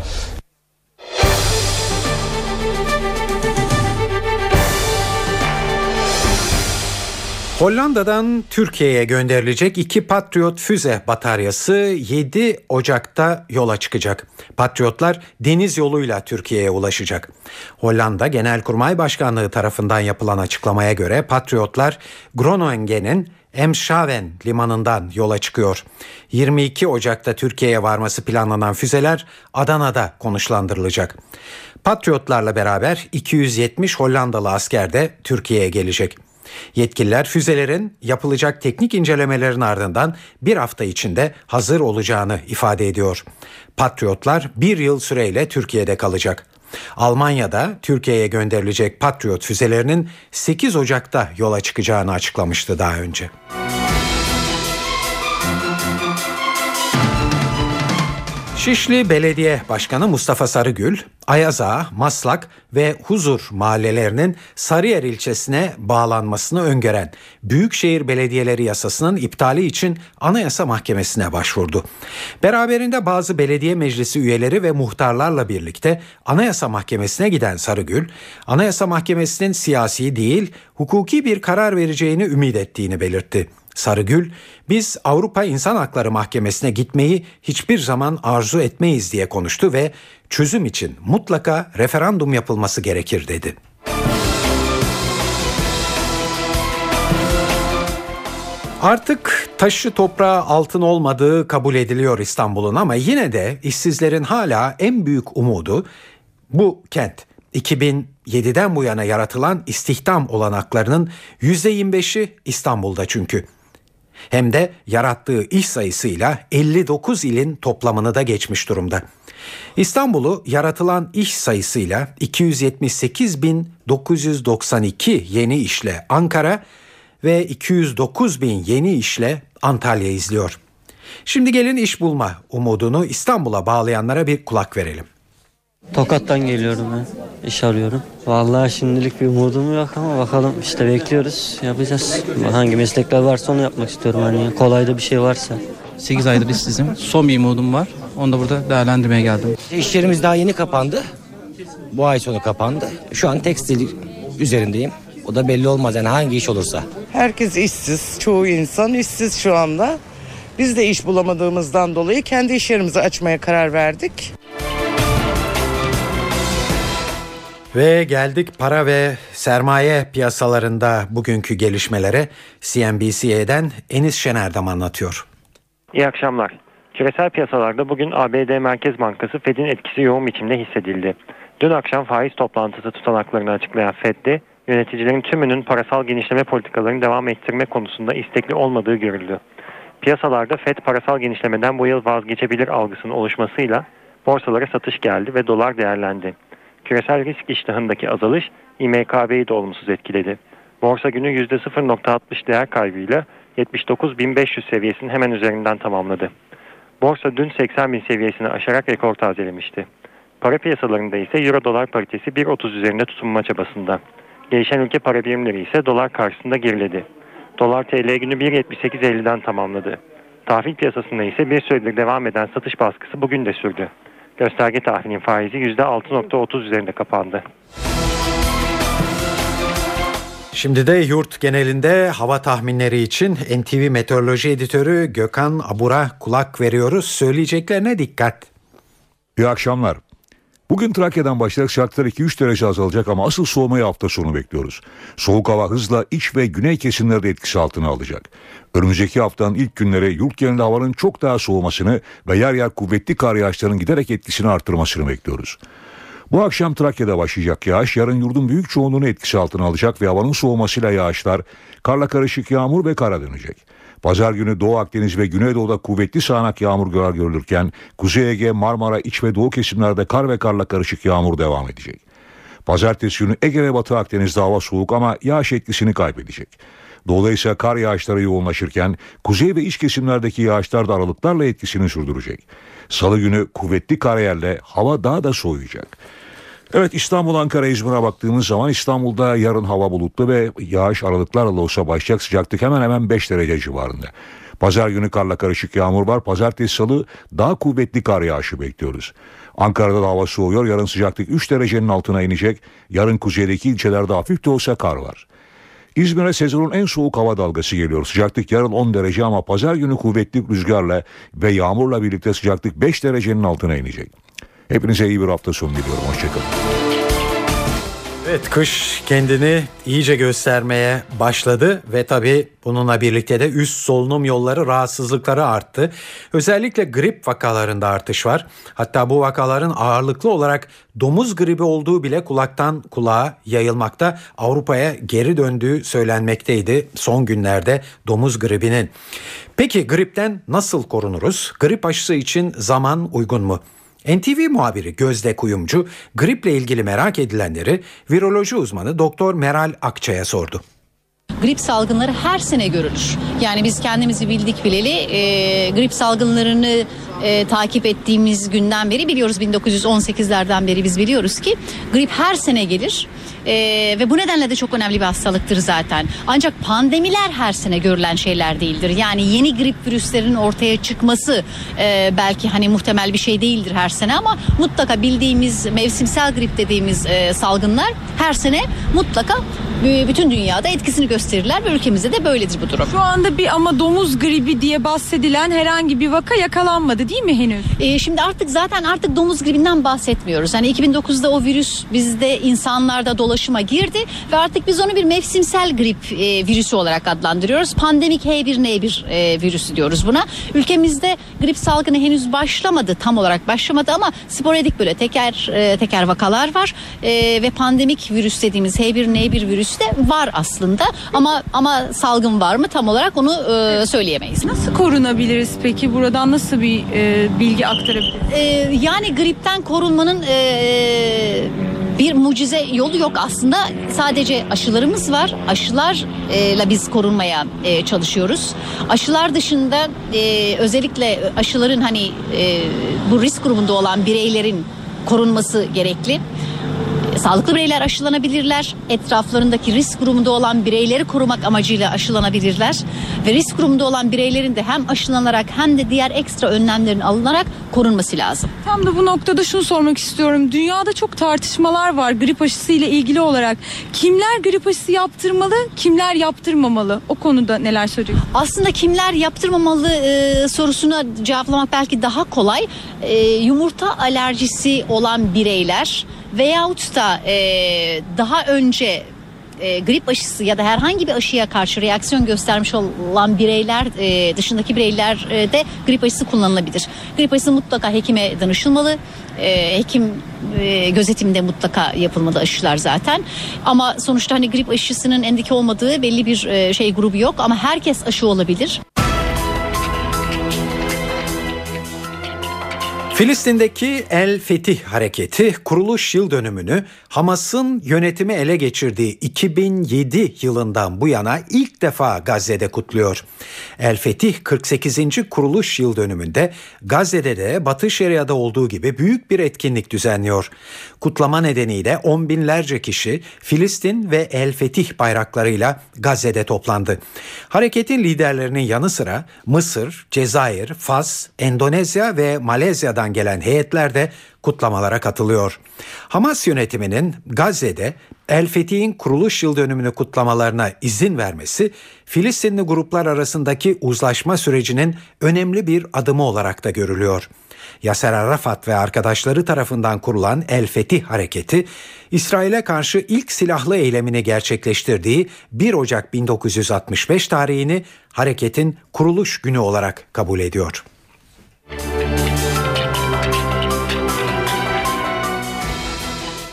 Hollanda'dan Türkiye'ye gönderilecek iki Patriot füze bataryası 7 Ocak'ta yola çıkacak. Patriotlar deniz yoluyla Türkiye'ye ulaşacak. Hollanda Genelkurmay Başkanlığı tarafından yapılan açıklamaya göre Patriotlar Groningen'in Emshaven limanından yola çıkıyor. 22 Ocak'ta Türkiye'ye varması planlanan füzeler Adana'da konuşlandırılacak. Patriotlarla beraber 270 Hollandalı asker de Türkiye'ye gelecek. Yetkililer füzelerin yapılacak teknik incelemelerin ardından bir hafta içinde hazır olacağını ifade ediyor. Patriotlar bir yıl süreyle Türkiye'de kalacak. Almanya'da Türkiye'ye gönderilecek Patriot füzelerinin 8 Ocak'ta yola çıkacağını açıklamıştı daha önce. Şişli Belediye Başkanı Mustafa Sarıgül, Ayaza, Maslak ve Huzur mahallelerinin Sarıyer ilçesine bağlanmasını öngören Büyükşehir Belediyeleri Yasası'nın iptali için Anayasa Mahkemesi'ne başvurdu. Beraberinde bazı belediye meclisi üyeleri ve muhtarlarla birlikte Anayasa Mahkemesi'ne giden Sarıgül, Anayasa Mahkemesi'nin siyasi değil, hukuki bir karar vereceğini ümit ettiğini belirtti. Sarıgül, biz Avrupa İnsan Hakları Mahkemesi'ne gitmeyi hiçbir zaman arzu etmeyiz diye konuştu ve çözüm için mutlaka referandum yapılması gerekir dedi. Artık taşı toprağı altın olmadığı kabul ediliyor İstanbul'un ama yine de işsizlerin hala en büyük umudu bu kent. 2007'den bu yana yaratılan istihdam olanaklarının %25'i İstanbul'da çünkü. Hem de yarattığı iş sayısıyla 59 ilin toplamını da geçmiş durumda. İstanbul'u yaratılan iş sayısıyla 278.992 yeni işle Ankara ve 209 bin yeni işle Antalya izliyor. Şimdi gelin iş bulma umudunu İstanbul'a bağlayanlara bir kulak verelim. Tokat'tan geliyorum ben. İş arıyorum. Vallahi şimdilik bir umudum yok ama bakalım işte bekliyoruz. Yapacağız. Hangi meslekler varsa onu yapmak istiyorum. Hani kolay da bir şey varsa. 8 aydır işsizim. Son bir umudum var. Onu da burada değerlendirmeye geldim. İş yerimiz daha yeni kapandı. Bu ay sonu kapandı. Şu an tekstil üzerindeyim. O da belli olmaz yani hangi iş olursa. Herkes işsiz. Çoğu insan işsiz şu anda. Biz de iş bulamadığımızdan dolayı kendi iş yerimizi açmaya karar verdik. Ve geldik para ve sermaye piyasalarında bugünkü gelişmelere CNBC'den Enis Şener'dam anlatıyor. İyi akşamlar. Küresel piyasalarda bugün ABD Merkez Bankası Fed'in etkisi yoğun biçimde hissedildi. Dün akşam faiz toplantısı tutanaklarını açıklayan Fed'de yöneticilerin tümünün parasal genişleme politikalarını devam ettirme konusunda istekli olmadığı görüldü. Piyasalarda Fed parasal genişlemeden bu yıl vazgeçebilir algısının oluşmasıyla borsalara satış geldi ve dolar değerlendi. Küresel risk iştahındaki azalış İMKB'yi de olumsuz etkiledi. Borsa günü %0.60 değer kaybıyla 79.500 seviyesinin hemen üzerinden tamamladı. Borsa dün 80.000 seviyesini aşarak rekor tazelemişti. Para piyasalarında ise Euro dolar paritesi 1.30 üzerinde tutunma çabasında. Gelişen ülke para birimleri ise dolar karşısında geriledi. Dolar TL günü 1.78.50'den tamamladı. Tahvil piyasasında ise bir süredir devam eden satış baskısı bugün de sürdü. Gösterge tahvilin faizi %6.30 üzerinde kapandı. Şimdi de yurt genelinde hava tahminleri için NTV Meteoroloji Editörü Gökhan Abur'a kulak veriyoruz. Söyleyeceklerine dikkat. İyi akşamlar. Bugün Trakya'dan başlayarak sıcaklıklar 2-3 derece azalacak ama asıl soğumayı hafta sonu bekliyoruz. Soğuk hava hızla iç ve güney kesimlerde etkisi altına alacak. Önümüzdeki haftanın ilk günleri yurt genelinde havanın çok daha soğumasını ve yer yer kuvvetli kar yağışlarının giderek etkisini artırmasını bekliyoruz. Bu akşam Trakya'da başlayacak yağış yarın yurdun büyük çoğunluğunu etkisi altına alacak ve havanın soğumasıyla yağışlar karla karışık yağmur ve kara dönecek. Pazar günü Doğu Akdeniz ve Güneydoğu'da kuvvetli sağanak yağmur görülürken Kuzey Ege, Marmara, iç ve doğu kesimlerde kar ve karla karışık yağmur devam edecek. Pazartesi günü Ege ve Batı Akdeniz'de hava soğuk ama yağış etkisini kaybedecek. İse kar yağışları yoğunlaşırken kuzey ve iç kesimlerdeki yağışlar da aralıklarla etkisini sürdürecek. Salı günü kuvvetli kar yerle hava daha da soğuyacak. Evet İstanbul, Ankara, İzmir'e baktığımız zaman İstanbul'da yarın hava bulutlu ve yağış aralıklarla olsa başlayacak sıcaklık hemen hemen 5 derece civarında. Pazar günü karla karışık yağmur var. Pazartesi salı daha kuvvetli kar yağışı bekliyoruz. Ankara'da da hava soğuyor. Yarın sıcaklık 3 derecenin altına inecek. Yarın kuzeydeki ilçelerde hafif de olsa kar var. İzmir'e sezonun en soğuk hava dalgası geliyor. Sıcaklık yarın 10 derece ama pazar günü kuvvetli rüzgarla ve yağmurla birlikte sıcaklık 5 derecenin altına inecek. Hepinize iyi bir hafta sonu diliyorum. Hoşçakalın. Evet kış kendini iyice göstermeye başladı ve tabii bununla birlikte de üst solunum yolları rahatsızlıkları arttı. Özellikle grip vakalarında artış var. Hatta bu vakaların ağırlıklı olarak domuz gribi olduğu bile kulaktan kulağa yayılmakta. Avrupa'ya geri döndüğü söylenmekteydi son günlerde domuz gribinin. Peki gripten nasıl korunuruz? Grip aşısı için zaman uygun mu? NTV muhabiri Gözde Kuyumcu griple ilgili merak edilenleri viroloji uzmanı Doktor Meral Akçay'a sordu. grip salgınları her sene görülür. Yani biz kendimizi bildik bileli e, grip salgınlarını e, takip ettiğimiz günden beri biliyoruz 1918'lerden beri biz biliyoruz ki grip her sene gelir. Ee, ve bu nedenle de çok önemli bir hastalıktır zaten. Ancak pandemiler her sene görülen şeyler değildir. Yani yeni grip virüslerin ortaya çıkması e, belki hani muhtemel bir şey değildir her sene ama mutlaka bildiğimiz mevsimsel grip dediğimiz e, salgınlar her sene mutlaka e, bütün dünyada etkisini gösterirler ve ülkemizde de böyledir bu durum. Şu anda bir ama domuz gribi diye bahsedilen herhangi bir vaka yakalanmadı değil mi henüz? Ee, şimdi artık zaten artık domuz gribinden bahsetmiyoruz. Hani 2009'da o virüs bizde insanlarda dolaşıma girdi ve artık biz onu bir mevsimsel grip e, virüsü olarak adlandırıyoruz. Pandemik H1N1 e, virüsü diyoruz buna. Ülkemizde grip salgını henüz başlamadı tam olarak başlamadı ama sporadik böyle teker e, teker vakalar var E, ve pandemik virüs dediğimiz H1N1 virüsü de var aslında ama ama salgın var mı tam olarak onu e, söyleyemeyiz. Nasıl korunabiliriz peki? Buradan nasıl bir e, bilgi aktarabiliriz? Ee, yani gripten korunmanın e, bir mucize yolu yok aslında. Sadece aşılarımız var. Aşılarla biz korunmaya e, çalışıyoruz. Aşılar dışında e, özellikle aşıların hani e, bu risk grubunda olan bireylerin korunması gerekli. Sağlıklı bireyler aşılanabilirler. Etraflarındaki risk grubunda olan bireyleri korumak amacıyla aşılanabilirler. Ve risk grubunda olan bireylerin de hem aşılanarak hem de diğer ekstra önlemlerin alınarak korunması lazım. Tam da bu noktada şunu sormak istiyorum. Dünyada çok tartışmalar var grip aşısı ile ilgili olarak. Kimler grip aşısı yaptırmalı, kimler yaptırmamalı? O konuda neler söyleyeceksiniz? Aslında kimler yaptırmamalı e, sorusuna cevaplamak belki daha kolay. E, yumurta alerjisi olan bireyler veyahut da e, daha önce e, grip aşısı ya da herhangi bir aşıya karşı reaksiyon göstermiş olan bireyler e, dışındaki bireyler e, de grip aşısı kullanılabilir. Grip aşısı mutlaka hekime danışılmalı. E, hekim e, gözetiminde mutlaka yapılmalı aşılar zaten. Ama sonuçta hani grip aşısının endike olmadığı belli bir e, şey grubu yok ama herkes aşı olabilir. Filistin'deki El Fetih hareketi kuruluş yıl dönümünü Hamas'ın yönetimi ele geçirdiği 2007 yılından bu yana ilk defa Gazze'de kutluyor. El Fetih 48. kuruluş yıl dönümünde Gazze'de de Batı Şeria'da olduğu gibi büyük bir etkinlik düzenliyor. Kutlama nedeniyle on binlerce kişi Filistin ve El Fetih bayraklarıyla Gazze'de toplandı. Hareketin liderlerinin yanı sıra Mısır, Cezayir, Fas, Endonezya ve Malezya'dan gelen heyetler de kutlamalara katılıyor. Hamas yönetiminin Gazze'de El Fetih'in kuruluş yıl dönümünü kutlamalarına izin vermesi Filistinli gruplar arasındaki uzlaşma sürecinin önemli bir adımı olarak da görülüyor. Yaser Arafat ve arkadaşları tarafından kurulan El Fetih hareketi, İsrail'e karşı ilk silahlı eylemini gerçekleştirdiği 1 Ocak 1965 tarihini hareketin kuruluş günü olarak kabul ediyor.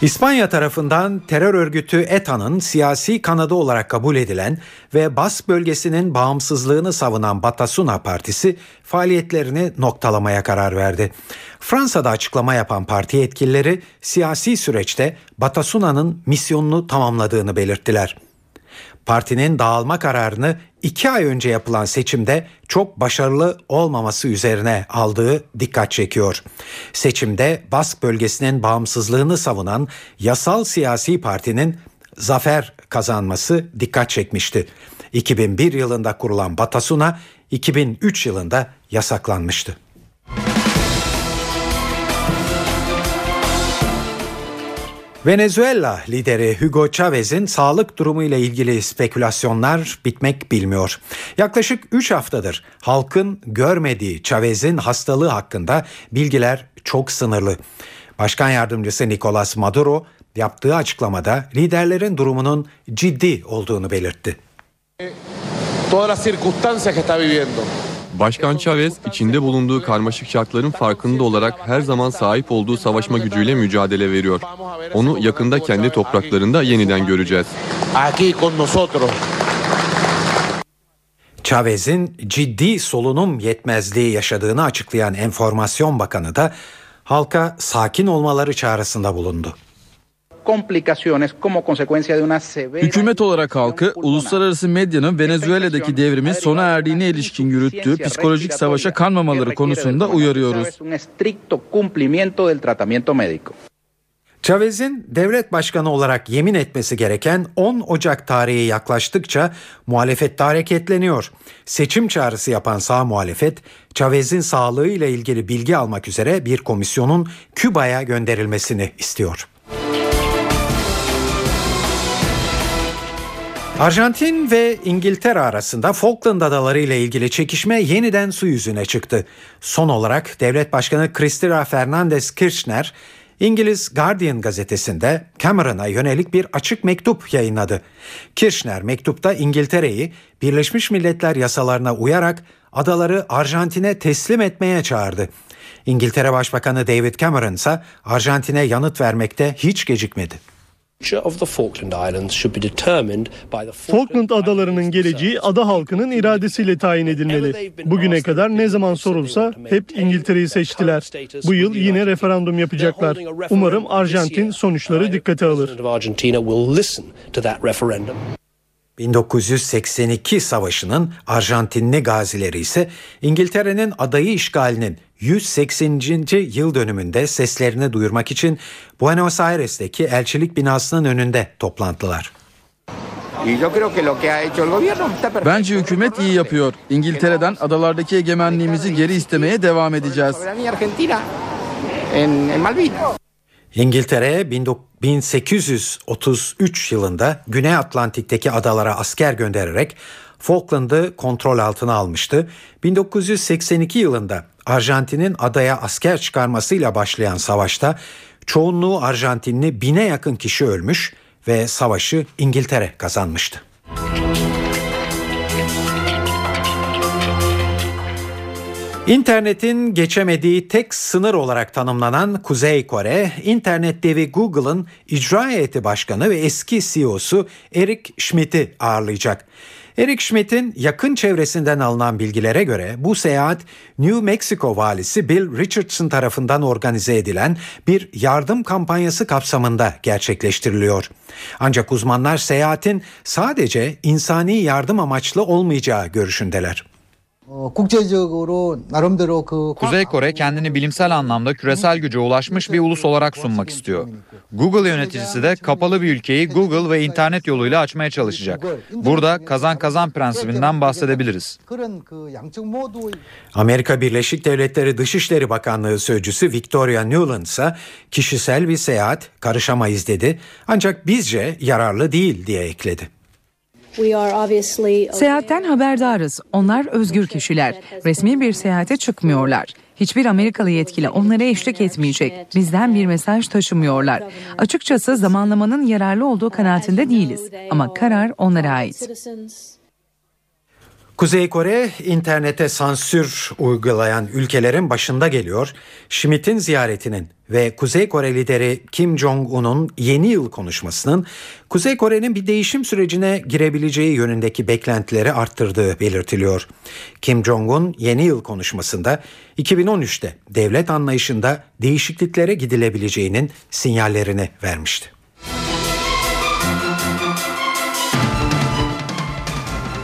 İspanya tarafından terör örgütü ETA'nın siyasi kanadı olarak kabul edilen ve Bas bölgesinin bağımsızlığını savunan Batasuna Partisi faaliyetlerini noktalamaya karar verdi. Fransa'da açıklama yapan parti yetkilileri siyasi süreçte Batasuna'nın misyonunu tamamladığını belirttiler. Partinin dağılma kararını iki ay önce yapılan seçimde çok başarılı olmaması üzerine aldığı dikkat çekiyor. Seçimde Bask bölgesinin bağımsızlığını savunan yasal siyasi partinin zafer kazanması dikkat çekmişti. 2001 yılında kurulan Batasuna 2003 yılında yasaklanmıştı. Venezuela lideri Hugo Chavez'in sağlık durumu ile ilgili spekülasyonlar bitmek bilmiyor. Yaklaşık 3 haftadır halkın görmediği Chavez'in hastalığı hakkında bilgiler çok sınırlı. Başkan yardımcısı Nicolas Maduro yaptığı açıklamada liderlerin durumunun ciddi olduğunu belirtti. Todas las circunstancias que está viviendo. Başkan Chavez içinde bulunduğu karmaşık şartların farkında olarak her zaman sahip olduğu savaşma gücüyle mücadele veriyor. Onu yakında kendi topraklarında yeniden göreceğiz. Chavez'in ciddi solunum yetmezliği yaşadığını açıklayan Enformasyon Bakanı da halka sakin olmaları çağrısında bulundu. Hükümet olarak halkı uluslararası medyanın Venezuela'daki devrimin sona erdiğine ilişkin yürüttüğü psikolojik savaşa kanmamaları konusunda uyarıyoruz. Chavez'in devlet başkanı olarak yemin etmesi gereken 10 Ocak tarihi yaklaştıkça muhalefet de hareketleniyor. Seçim çağrısı yapan sağ muhalefet, Chavez'in sağlığı ile ilgili bilgi almak üzere bir komisyonun Küba'ya gönderilmesini istiyor. Arjantin ve İngiltere arasında Falkland Adaları ile ilgili çekişme yeniden su yüzüne çıktı. Son olarak devlet başkanı Cristina Fernandez Kirchner İngiliz Guardian gazetesinde Cameron'a yönelik bir açık mektup yayınladı. Kirchner mektupta İngiltere'yi Birleşmiş Milletler yasalarına uyarak adaları Arjantin'e teslim etmeye çağırdı. İngiltere Başbakanı David Cameron ise Arjantin'e yanıt vermekte hiç gecikmedi. Falkland adalarının geleceği ada halkının iradesiyle tayin edilmeli. Bugüne kadar ne zaman sorulsa hep İngiltere'yi seçtiler. Bu yıl yine referandum yapacaklar. Umarım Arjantin sonuçları dikkate alır. 1982 savaşının Arjantinli gazileri ise İngiltere'nin adayı işgalinin 180. yıl dönümünde seslerini duyurmak için Buenos Aires'teki elçilik binasının önünde toplantılar. Bence hükümet iyi yapıyor. İngiltere'den adalardaki egemenliğimizi geri istemeye devam edeceğiz. İngiltere 1833 yılında Güney Atlantik'teki adalara asker göndererek Falkland'ı kontrol altına almıştı. 1982 yılında Arjantin'in adaya asker çıkarmasıyla başlayan savaşta çoğunluğu Arjantinli bine yakın kişi ölmüş ve savaşı İngiltere kazanmıştı. İnternetin geçemediği tek sınır olarak tanımlanan Kuzey Kore, internet devi Google'ın icra heyeti başkanı ve eski CEO'su Eric Schmidt'i ağırlayacak. Eric Schmidt'in yakın çevresinden alınan bilgilere göre bu seyahat New Mexico valisi Bill Richardson tarafından organize edilen bir yardım kampanyası kapsamında gerçekleştiriliyor. Ancak uzmanlar seyahatin sadece insani yardım amaçlı olmayacağı görüşündeler. Kuzey Kore kendini bilimsel anlamda küresel güce ulaşmış bir ulus olarak sunmak istiyor. Google yöneticisi de kapalı bir ülkeyi Google ve internet yoluyla açmaya çalışacak. Burada kazan kazan prensibinden bahsedebiliriz. Amerika Birleşik Devletleri Dışişleri Bakanlığı Sözcüsü Victoria Nuland ise kişisel bir seyahat karışamayız dedi ancak bizce yararlı değil diye ekledi. Seyahatten haberdarız. Onlar özgür kişiler. Resmi bir seyahate çıkmıyorlar. Hiçbir Amerikalı yetkili onlara eşlik etmeyecek. Bizden bir mesaj taşımıyorlar. Açıkçası zamanlamanın yararlı olduğu kanaatinde değiliz. Ama karar onlara ait. Kuzey Kore internete sansür uygulayan ülkelerin başında geliyor. Schmidt'in ziyaretinin ve Kuzey Kore lideri Kim Jong-un'un yeni yıl konuşmasının Kuzey Kore'nin bir değişim sürecine girebileceği yönündeki beklentileri arttırdığı belirtiliyor. Kim Jong-un yeni yıl konuşmasında 2013'te devlet anlayışında değişikliklere gidilebileceğinin sinyallerini vermişti.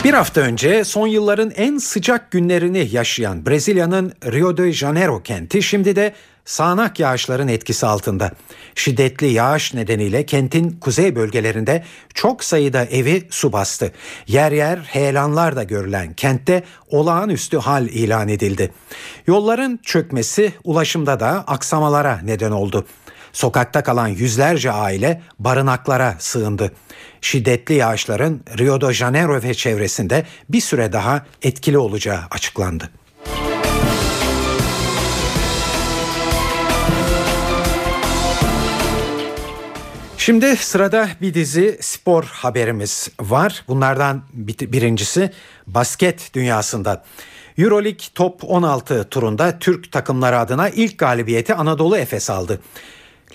Bir hafta önce son yılların en sıcak günlerini yaşayan Brezilya'nın Rio de Janeiro kenti şimdi de sağanak yağışların etkisi altında. Şiddetli yağış nedeniyle kentin kuzey bölgelerinde çok sayıda evi su bastı. Yer yer heyelanlar da görülen kentte olağanüstü hal ilan edildi. Yolların çökmesi ulaşımda da aksamalara neden oldu. Sokakta kalan yüzlerce aile barınaklara sığındı. Şiddetli yağışların Rio de Janeiro ve çevresinde bir süre daha etkili olacağı açıklandı. Şimdi sırada bir dizi spor haberimiz var. Bunlardan birincisi basket dünyasında. Euroleague Top 16 turunda Türk takımları adına ilk galibiyeti Anadolu Efes aldı.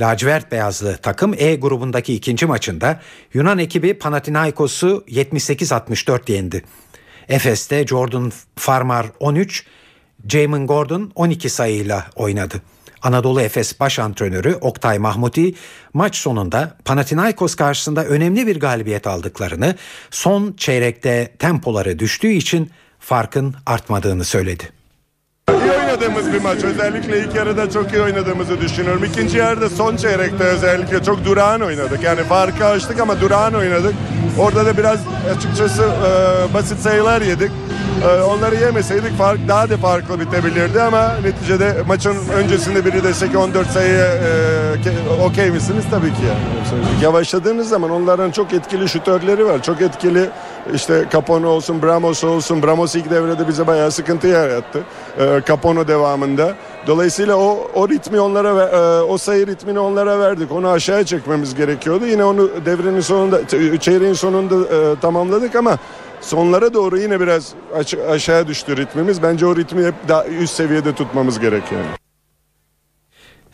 Lacivert beyazlı takım E grubundaki ikinci maçında Yunan ekibi Panathinaikos'u 78-64 yendi. Efes'te Jordan Farmar 13, Jamin Gordon 12 sayıyla oynadı. Anadolu Efes baş antrenörü Oktay Mahmuti maç sonunda Panathinaikos karşısında önemli bir galibiyet aldıklarını, son çeyrekte tempoları düştüğü için farkın artmadığını söyledi. İyi oynadığımız bir maç. Özellikle ilk yarıda çok iyi oynadığımızı düşünüyorum. İkinci yarıda son çeyrekte özellikle çok durağan oynadık. Yani farkı açtık ama durağan oynadık. Orada da biraz açıkçası e, basit sayılar yedik. E, onları yemeseydik fark daha da farklı bitebilirdi ama neticede maçın öncesinde biri dese ki 14 sayı e, okey misiniz? Tabii ki yani. Yavaşladığınız zaman onların çok etkili şutörleri var. Çok etkili işte Capone olsun, Bramos olsun. Bramos ilk devrede bize bayağı sıkıntı yarattı. E, Capono devamında. Dolayısıyla o, o ritmi onlara e, o sayı ritmini onlara verdik. Onu aşağıya çekmemiz gerekiyordu. Yine onu devrenin sonunda çeyreğin sonunda e, tamamladık ama sonlara doğru yine biraz aşağı düştü ritmimiz. Bence o ritmi hep daha üst seviyede tutmamız gerekiyor.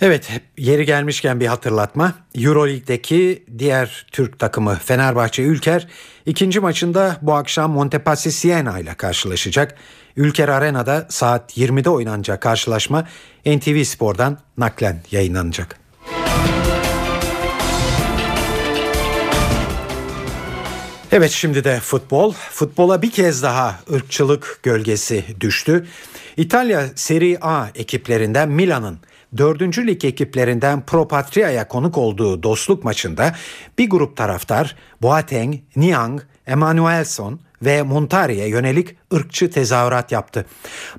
Evet yeri gelmişken bir hatırlatma. Euroleague'deki diğer Türk takımı Fenerbahçe Ülker ikinci maçında bu akşam Montepassi Siena ile karşılaşacak. Ülker Arena'da saat 20'de oynanacak karşılaşma NTV Spor'dan naklen yayınlanacak. Evet şimdi de futbol. Futbola bir kez daha ırkçılık gölgesi düştü. İtalya Serie A ekiplerinden Milan'ın dördüncü lig ekiplerinden Pro Patria'ya konuk olduğu dostluk maçında bir grup taraftar Boateng, Niang, Emanuelson ve Montari'ye yönelik ırkçı tezahürat yaptı.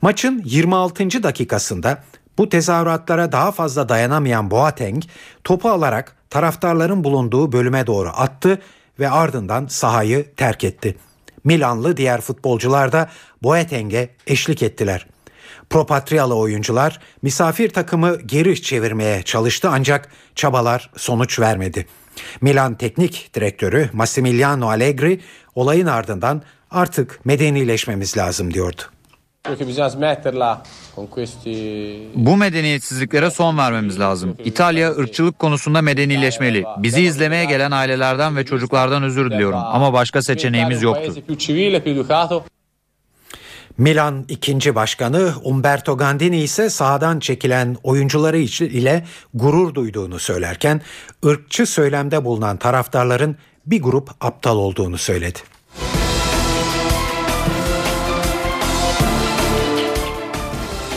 Maçın 26. dakikasında bu tezahüratlara daha fazla dayanamayan Boateng topu alarak taraftarların bulunduğu bölüme doğru attı ve ardından sahayı terk etti. Milanlı diğer futbolcular da Boateng'e eşlik ettiler. Propatriyalı oyuncular misafir takımı geri çevirmeye çalıştı ancak çabalar sonuç vermedi. Milan teknik direktörü Massimiliano Allegri olayın ardından artık medenileşmemiz lazım diyordu. Bu medeniyetsizliklere son vermemiz lazım. İtalya ırkçılık konusunda medenileşmeli. Bizi izlemeye gelen ailelerden ve çocuklardan özür diliyorum ama başka seçeneğimiz yoktu. Milan ikinci başkanı Umberto Gandini ise sahadan çekilen oyuncuları ile gurur duyduğunu söylerken ırkçı söylemde bulunan taraftarların bir grup aptal olduğunu söyledi.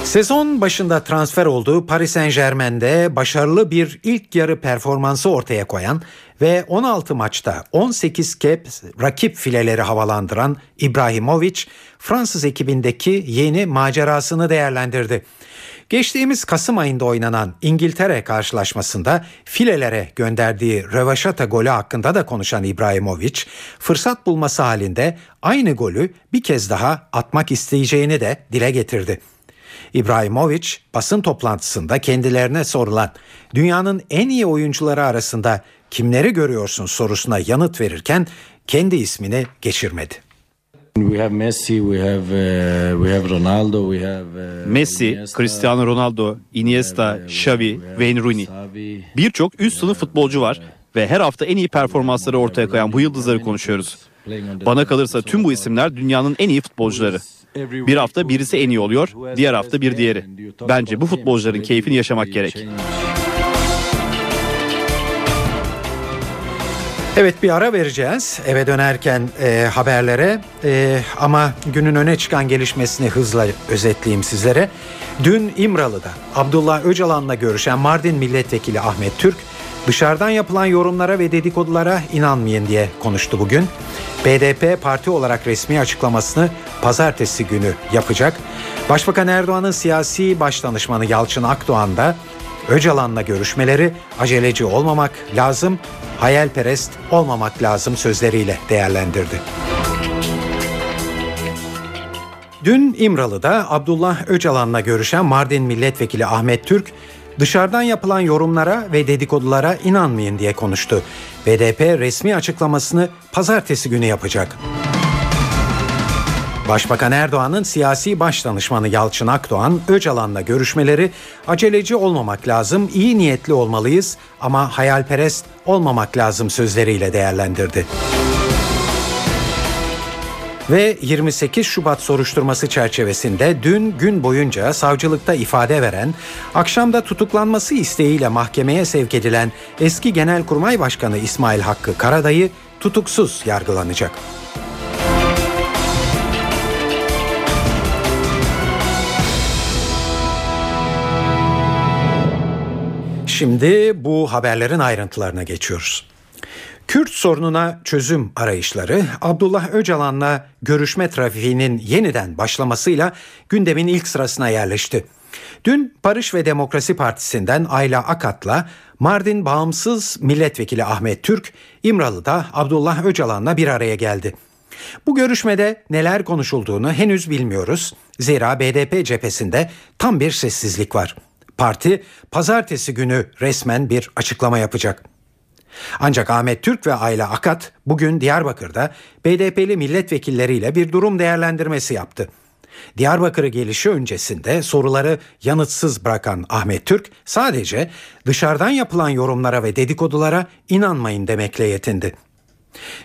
Sezon başında transfer olduğu Paris Saint Germain'de başarılı bir ilk yarı performansı ortaya koyan ve 16 maçta 18 kez rakip fileleri havalandıran İbrahimovic, Fransız ekibindeki yeni macerasını değerlendirdi. Geçtiğimiz Kasım ayında oynanan İngiltere karşılaşmasında filelere gönderdiği rövaşata golü hakkında da konuşan İbrahimovic, fırsat bulması halinde aynı golü bir kez daha atmak isteyeceğini de dile getirdi. İbrahimovic basın toplantısında kendilerine sorulan dünyanın en iyi oyuncuları arasında kimleri görüyorsun sorusuna yanıt verirken kendi ismini geçirmedi. Messi, Cristiano Ronaldo, Iniesta, Xavi, Wayne Rooney. Birçok üst sınıf futbolcu var ve her hafta en iyi performansları ortaya koyan bu yıldızları konuşuyoruz. Bana kalırsa tüm bu isimler dünyanın en iyi futbolcuları. Bir hafta birisi en iyi oluyor, diğer hafta bir diğeri. Bence bu futbolcuların keyfini yaşamak gerek. Evet bir ara vereceğiz eve dönerken e, haberlere e, ama günün öne çıkan gelişmesini hızla özetleyeyim sizlere. Dün İmralı'da Abdullah Öcalan'la görüşen Mardin Milletvekili Ahmet Türk dışarıdan yapılan yorumlara ve dedikodulara inanmayın diye konuştu bugün. BDP parti olarak resmi açıklamasını pazartesi günü yapacak. Başbakan Erdoğan'ın siyasi başdanışmanı Yalçın Akdoğan da Öcalan'la görüşmeleri aceleci olmamak lazım, hayalperest olmamak lazım sözleriyle değerlendirdi. Dün İmralı'da Abdullah Öcalan'la görüşen Mardin Milletvekili Ahmet Türk, dışarıdan yapılan yorumlara ve dedikodulara inanmayın diye konuştu. BDP resmi açıklamasını pazartesi günü yapacak. Başbakan Erdoğan'ın siyasi başdanışmanı Yalçın Akdoğan, Öcalan'la görüşmeleri aceleci olmamak lazım, iyi niyetli olmalıyız ama hayalperest olmamak lazım sözleriyle değerlendirdi. Ve 28 Şubat soruşturması çerçevesinde dün gün boyunca savcılıkta ifade veren, akşamda tutuklanması isteğiyle mahkemeye sevk edilen eski Genelkurmay Başkanı İsmail Hakkı Karadayı tutuksuz yargılanacak. Şimdi bu haberlerin ayrıntılarına geçiyoruz. Kürt sorununa çözüm arayışları Abdullah Öcalan'la görüşme trafiğinin yeniden başlamasıyla gündemin ilk sırasına yerleşti. Dün Barış ve Demokrasi Partisi'nden Ayla Akat'la Mardin Bağımsız Milletvekili Ahmet Türk İmralı'da Abdullah Öcalan'la bir araya geldi. Bu görüşmede neler konuşulduğunu henüz bilmiyoruz. Zira BDP cephesinde tam bir sessizlik var. Parti pazartesi günü resmen bir açıklama yapacak. Ancak Ahmet Türk ve Ayla Akat bugün Diyarbakır'da BDP'li milletvekilleriyle bir durum değerlendirmesi yaptı. Diyarbakır'a gelişi öncesinde soruları yanıtsız bırakan Ahmet Türk sadece dışarıdan yapılan yorumlara ve dedikodulara inanmayın demekle yetindi.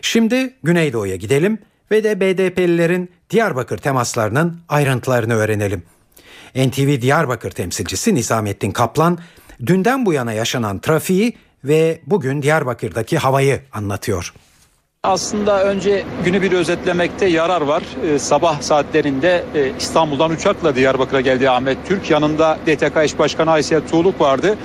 Şimdi Güneydoğu'ya gidelim ve de BDP'lilerin Diyarbakır temaslarının ayrıntılarını öğrenelim. NTV Diyarbakır temsilcisi Nizamettin Kaplan dünden bu yana yaşanan trafiği ve bugün Diyarbakır'daki havayı anlatıyor. Aslında önce günü bir özetlemekte yarar var. Ee, sabah saatlerinde e, İstanbul'dan uçakla Diyarbakır'a geldi Ahmet Türk. Yanında DTK eş başkanı Aysel Tuğluk vardı.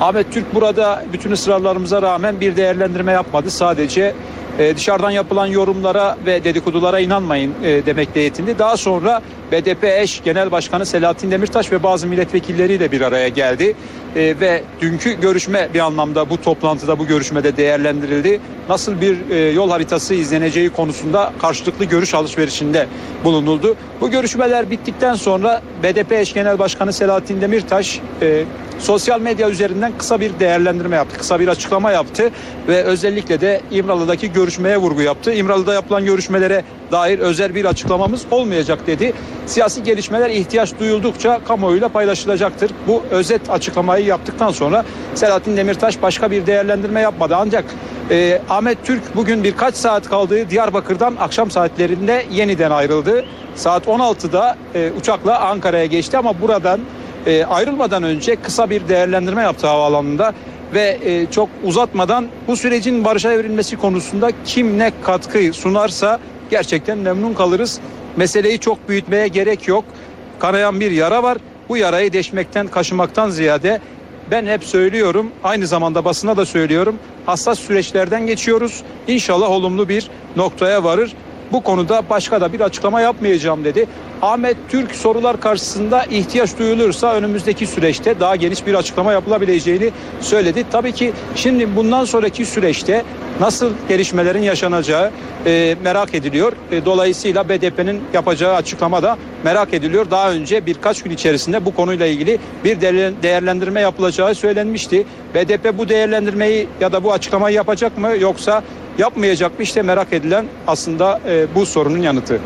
Ahmet Türk burada bütün ısrarlarımıza rağmen bir değerlendirme yapmadı. Sadece e, dışarıdan yapılan yorumlara ve dedikodulara inanmayın e, demekle yetindi. Daha sonra BDP eş Genel Başkanı Selahattin Demirtaş ve bazı milletvekilleriyle bir araya geldi. E, ve dünkü görüşme bir anlamda bu toplantıda bu görüşmede değerlendirildi. Nasıl bir e, yol haritası izleneceği konusunda karşılıklı görüş alışverişinde bulunuldu. Bu görüşmeler bittikten sonra BDP eş Genel Başkanı Selahattin Demirtaş e, sosyal medya üzerinden kısa bir değerlendirme yaptı. Kısa bir açıklama yaptı ve özellikle de İmralı'daki görüşmeye vurgu yaptı. İmralı'da yapılan görüşmelere dair özel bir açıklamamız olmayacak dedi. Siyasi gelişmeler ihtiyaç duyuldukça kamuoyuyla paylaşılacaktır. Bu özet açıklamayı yaptıktan sonra Selahattin Demirtaş başka bir değerlendirme yapmadı. Ancak e, Ahmet Türk bugün birkaç saat kaldığı Diyarbakır'dan akşam saatlerinde yeniden ayrıldı. Saat 16'da e, uçakla Ankara'ya geçti ama buradan e, ayrılmadan önce kısa bir değerlendirme yaptı havaalanında ve e, çok uzatmadan bu sürecin barışa evrilmesi konusunda kim ne katkı sunarsa gerçekten memnun kalırız. Meseleyi çok büyütmeye gerek yok. Kanayan bir yara var. Bu yarayı deşmekten, kaşımaktan ziyade ben hep söylüyorum, aynı zamanda basına da söylüyorum. Hassas süreçlerden geçiyoruz. İnşallah olumlu bir noktaya varır. Bu konuda başka da bir açıklama yapmayacağım dedi. Ahmet Türk sorular karşısında ihtiyaç duyulursa önümüzdeki süreçte daha geniş bir açıklama yapılabileceğini söyledi. Tabii ki şimdi bundan sonraki süreçte nasıl gelişmelerin yaşanacağı e, merak ediliyor. E, dolayısıyla BDP'nin yapacağı açıklama da merak ediliyor. Daha önce birkaç gün içerisinde bu konuyla ilgili bir değerlendirme yapılacağı söylenmişti. BDP bu değerlendirmeyi ya da bu açıklamayı yapacak mı yoksa yapmayacak mı? İşte merak edilen aslında e, bu sorunun yanıtı.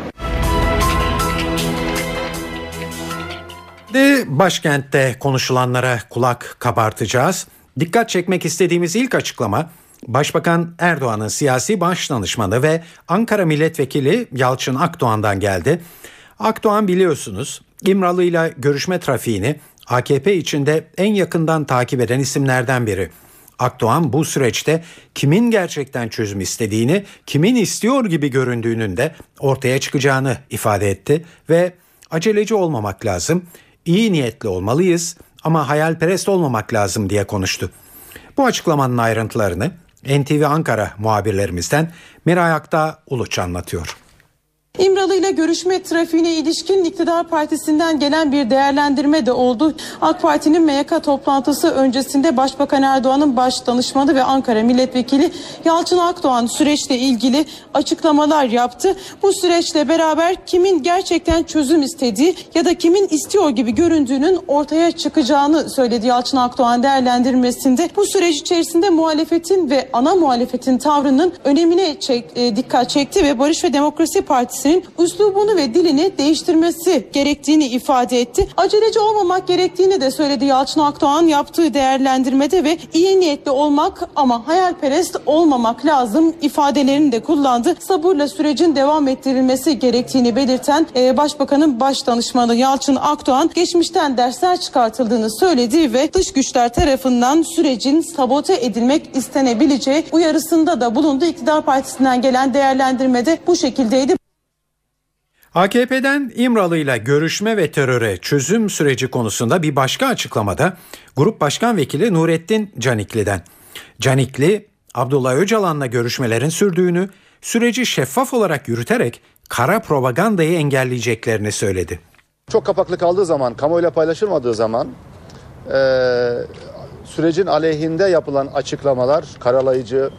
De başkentte konuşulanlara kulak kabartacağız. Dikkat çekmek istediğimiz ilk açıklama Başbakan Erdoğan'ın siyasi baş danışmanı ve Ankara Milletvekili Yalçın Akdoğan'dan geldi. Akdoğan biliyorsunuz İmralı ile görüşme trafiğini AKP içinde en yakından takip eden isimlerden biri. Akdoğan bu süreçte kimin gerçekten çözüm istediğini, kimin istiyor gibi göründüğünün de ortaya çıkacağını ifade etti ve aceleci olmamak lazım, iyi niyetli olmalıyız ama hayalperest olmamak lazım diye konuştu. Bu açıklamanın ayrıntılarını NTV Ankara muhabirlerimizden Miray Akta Uluç anlatıyor. İmralı ile görüşme trafiğine ilişkin iktidar partisinden gelen bir değerlendirme de oldu. AK Parti'nin MYK toplantısı öncesinde Başbakan Erdoğan'ın baş danışmanı ve Ankara Milletvekili Yalçın Akdoğan süreçle ilgili açıklamalar yaptı. Bu süreçle beraber kimin gerçekten çözüm istediği ya da kimin istiyor gibi göründüğünün ortaya çıkacağını söyledi Yalçın Akdoğan değerlendirmesinde. Bu süreç içerisinde muhalefetin ve ana muhalefetin tavrının önemine çek, e, dikkat çekti ve Barış ve Demokrasi Partisi Partisi'nin üslubunu ve dilini değiştirmesi gerektiğini ifade etti. Aceleci olmamak gerektiğini de söyledi Yalçın Akdoğan yaptığı değerlendirmede ve iyi niyetli olmak ama hayalperest olmamak lazım ifadelerini de kullandı. Sabırla sürecin devam ettirilmesi gerektiğini belirten e, Başbakanın baş danışmanı Yalçın Akdoğan geçmişten dersler çıkartıldığını söyledi ve dış güçler tarafından sürecin sabote edilmek istenebileceği uyarısında da bulundu. İktidar Partisi'nden gelen değerlendirmede bu şekildeydi. AKP'den İmralı ile görüşme ve teröre çözüm süreci konusunda bir başka açıklamada Grup Başkan Vekili Nurettin Canikli'den. Canikli, Abdullah Öcalan'la görüşmelerin sürdüğünü, süreci şeffaf olarak yürüterek kara propagandayı engelleyeceklerini söyledi. Çok kapaklı kaldığı zaman, kamuoyuyla paylaşılmadığı zaman e, sürecin aleyhinde yapılan açıklamalar, karalayıcı,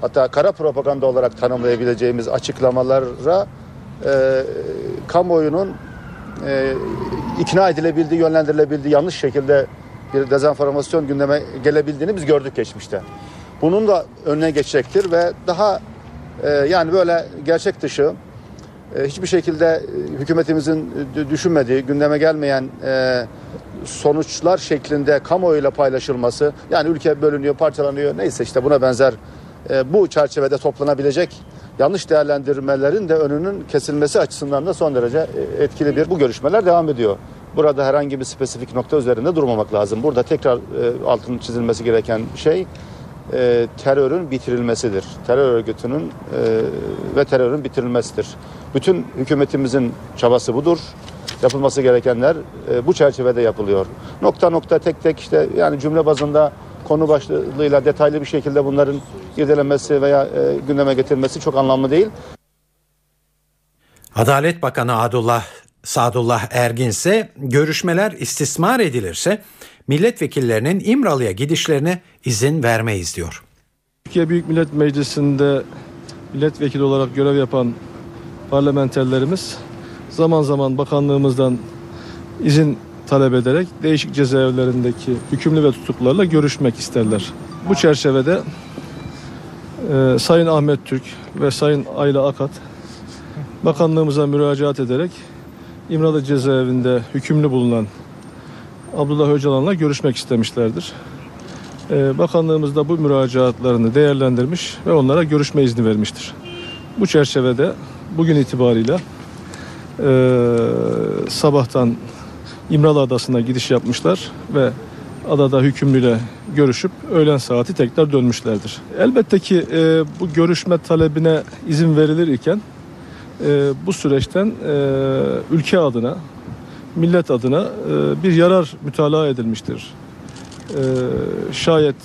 hatta kara propaganda olarak tanımlayabileceğimiz açıklamalara e, kamuoyunun e, ikna edilebildiği, yönlendirilebildiği yanlış şekilde bir dezenformasyon gündeme gelebildiğini biz gördük geçmişte. Bunun da önüne geçecektir ve daha e, yani böyle gerçek dışı e, hiçbir şekilde e, hükümetimizin e, düşünmediği, gündeme gelmeyen e, sonuçlar şeklinde kamuoyuyla paylaşılması yani ülke bölünüyor, parçalanıyor neyse işte buna benzer e, bu çerçevede toplanabilecek yanlış değerlendirmelerin de önünün kesilmesi açısından da son derece e, etkili bir bu görüşmeler devam ediyor. Burada herhangi bir spesifik nokta üzerinde durmamak lazım. Burada tekrar e, altının çizilmesi gereken şey e, terörün bitirilmesidir. Terör örgütünün e, ve terörün bitirilmesidir. Bütün hükümetimizin çabası budur. Yapılması gerekenler bu çerçevede yapılıyor. Nokta nokta tek tek işte yani cümle bazında konu başlığıyla detaylı bir şekilde bunların irdelenmesi veya e, gündeme getirilmesi çok anlamlı değil. Adalet Bakanı Adullah Sadullah Ergin ise görüşmeler istismar edilirse milletvekillerinin İmralı'ya gidişlerine izin vermeyiz diyor. Türkiye Büyük Millet Meclisi'nde milletvekili olarak görev yapan parlamenterlerimiz zaman zaman bakanlığımızdan izin talep ederek değişik cezaevlerindeki hükümlü ve tutuklarla görüşmek isterler. Bu çerçevede e, Sayın Ahmet Türk ve Sayın Ayla Akat bakanlığımıza müracaat ederek İmralı cezaevinde hükümlü bulunan Abdullah Öcalan'la görüşmek istemişlerdir. E, bakanlığımız da bu müracaatlarını değerlendirmiş ve onlara görüşme izni vermiştir. Bu çerçevede bugün itibariyle e, sabahtan İmralı Adası'na gidiş yapmışlar ve adada hükümlüyle görüşüp öğlen saati tekrar dönmüşlerdir. Elbette ki e, bu görüşme talebine izin verilir iken e, bu süreçten e, ülke adına, millet adına e, bir yarar mütalaa edilmiştir. E, şayet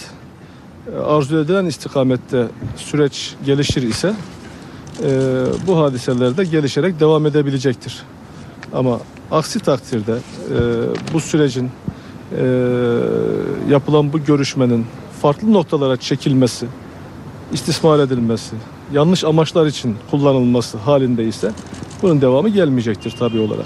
arzu edilen istikamette süreç gelişir ise e, bu hadiseler de gelişerek devam edebilecektir. Ama aksi takdirde e, bu sürecin e, yapılan bu görüşmenin farklı noktalara çekilmesi, istismar edilmesi, yanlış amaçlar için kullanılması halinde ise bunun devamı gelmeyecektir tabii olarak.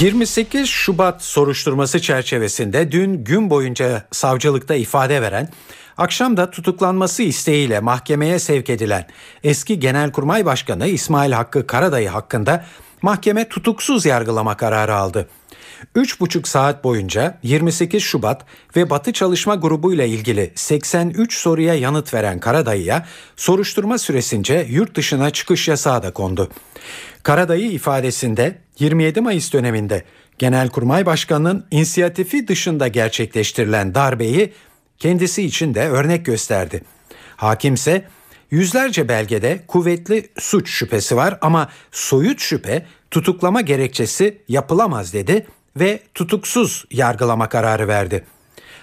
...28 Şubat soruşturması çerçevesinde dün gün boyunca savcılıkta ifade veren... ...akşam da tutuklanması isteğiyle mahkemeye sevk edilen... ...eski Genelkurmay Başkanı İsmail Hakkı Karadayı hakkında... ...mahkeme tutuksuz yargılama kararı aldı. 3,5 saat boyunca 28 Şubat ve Batı Çalışma Grubu ile ilgili 83 soruya yanıt veren Karadayı'ya soruşturma süresince yurt dışına çıkış yasağı da kondu. Karadayı ifadesinde 27 Mayıs döneminde Genelkurmay Başkanı'nın inisiyatifi dışında gerçekleştirilen darbeyi kendisi için de örnek gösterdi. Hakimse yüzlerce belgede kuvvetli suç şüphesi var ama soyut şüphe tutuklama gerekçesi yapılamaz dedi ve tutuksuz yargılama kararı verdi.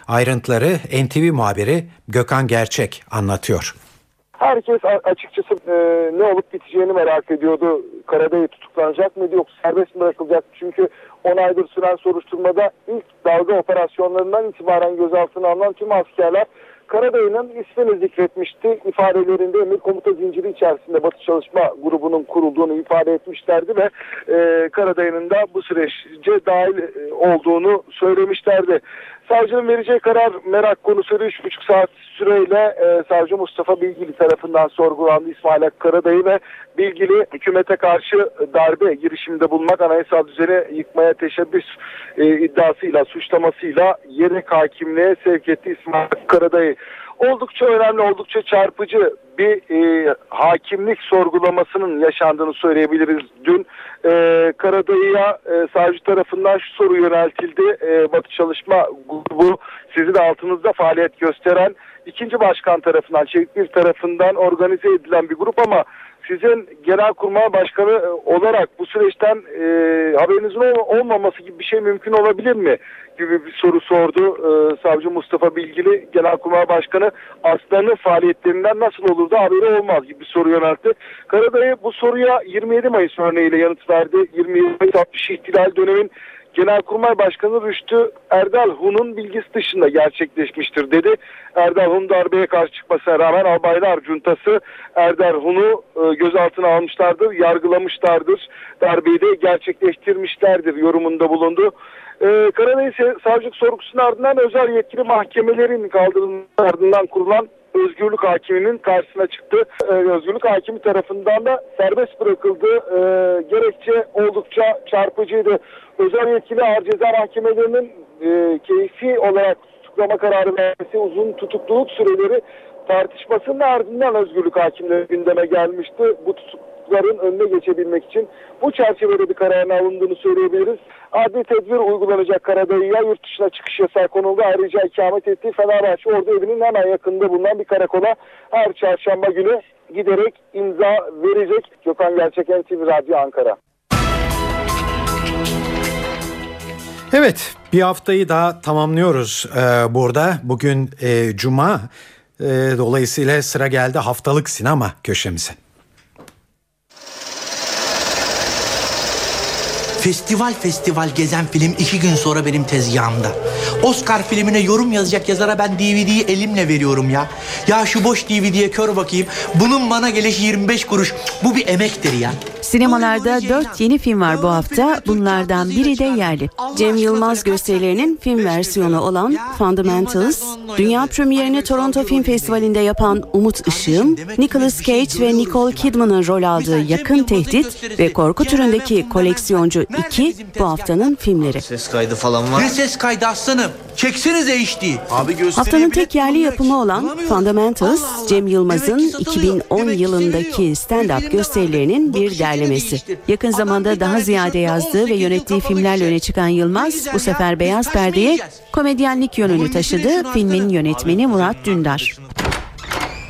Ayrıntıları NTV muhabiri Gökhan Gerçek anlatıyor. Herkes açıkçası e, ne olup biteceğini merak ediyordu. Karadayı tutuklanacak mıydı yoksa serbest mi bırakılacak? Çünkü 10 aydır süren soruşturmada ilk dalga operasyonlarından itibaren gözaltına alınan tüm askerler Karadayı'nın ismini zikretmişti. İfadelerinde emir komuta zinciri içerisinde Batı Çalışma Grubu'nun kurulduğunu ifade etmişlerdi ve e, Karadayı'nın da bu sürece dahil e, olduğunu söylemişlerdi. Savcının vereceği karar merak konusu 3,5 saat süreyle e, savcı Mustafa Bilgili tarafından sorgulandı. İsmail Hakkı Karadayı ve Bilgili hükümete karşı darbe girişiminde bulunmak anayasal düzeni yıkmaya teşebbüs e, iddiasıyla suçlamasıyla yerek hakimliğe sevk etti İsmail Hakkı Karadayı. Oldukça önemli, oldukça çarpıcı bir e, hakimlik sorgulamasının yaşandığını söyleyebiliriz. Dün e, Karadayı'ya e, savcı tarafından şu soru yöneltildi. E, Batı Çalışma Grubu sizi de altınızda faaliyet gösteren ikinci başkan tarafından, Çevik bir tarafından organize edilen bir grup ama sizin Genelkurmay Başkanı e, olarak bu süreçten e, haberinizin ol- olmaması gibi bir şey mümkün olabilir mi? gibi bir soru sordu e, savcı Mustafa Bilgili Genelkurmay Başkanı Aslan'ın faaliyetlerinden nasıl olur da haberi olmaz gibi bir soru yöneltti. Karadayı bu soruya 27 Mayıs örneğiyle yanıt verdi. 27 Mayıs 60 ihtilal dönemin Genelkurmay Başkanı Rüştü Erdal Hun'un bilgisi dışında gerçekleşmiştir dedi. Erdal Hun darbeye karşı çıkmasına rağmen Albaylar Cuntası Erdal Hun'u e, gözaltına almışlardır, yargılamışlardır. Darbeyi de gerçekleştirmişlerdir yorumunda bulundu. E, Karadeniz savcılık sorgusunun ardından özel yetkili mahkemelerin kaldırılması ardından kurulan özgürlük hakiminin karşısına çıktı. Ee, özgürlük hakimi tarafından da serbest bırakıldı. Ee, gerekçe oldukça çarpıcıydı. Özel yetkili ağır ceza mahkemelerinin e, keyfi olarak tutuklama kararı vermesi, uzun tutukluluk süreleri tartışmasının ardından özgürlük hakimleri gündeme gelmişti. Bu tutuklukların önüne geçebilmek için bu çerçevede bir kararın alındığını söyleyebiliriz. Adli tedbir uygulanacak Karadayı'ya yurt dışına çıkış yasağı konuldu. Ayrıca ikamet ettiği Fenerbahçe Ordu evinin hemen yakınında bulunan bir karakola her çarşamba günü giderek imza verecek. Gökhan Gerçek NTV Radyo Ankara. Evet bir haftayı daha tamamlıyoruz ee, burada. Bugün e, Cuma e, dolayısıyla sıra geldi haftalık sinema köşemize. Festival festival gezen film iki gün sonra benim tezgahımda. Oscar filmine yorum yazacak yazara ben DVD'yi elimle veriyorum ya. Ya şu boş DVD'ye kör bakayım. Bunun bana gelişi 25 kuruş. Bu bir emektir ya. Sinemalarda dört yeni film var bu hafta. Bunlardan biri de yerli. Cem Yılmaz gösterilerinin film versiyonu olan Fundamentals, dünya premierini Toronto Film Festivali'nde yapan Umut Işığım, Nicolas Cage ve Nicole Kidman'ın rol aldığı Yakın Tehdit ve korku türündeki Koleksiyoncu 2 bu haftanın filmleri. Ses kaydı falan var. Ne ses kaydı aslanım? Çeksenize HD. Abi Haftanın tek yerli yapımı olan Fundamentals, Cem Yılmaz'ın 2010 yılındaki stand-up gösterilerinin bir derlemesi. Yakın zamanda daha ziyade yazdığı ve yönettiği filmlerle öne çıkan Yılmaz, bu sefer Beyaz Perde'ye komedyenlik yönünü taşıdı. Filmin yönetmeni Murat Dündar.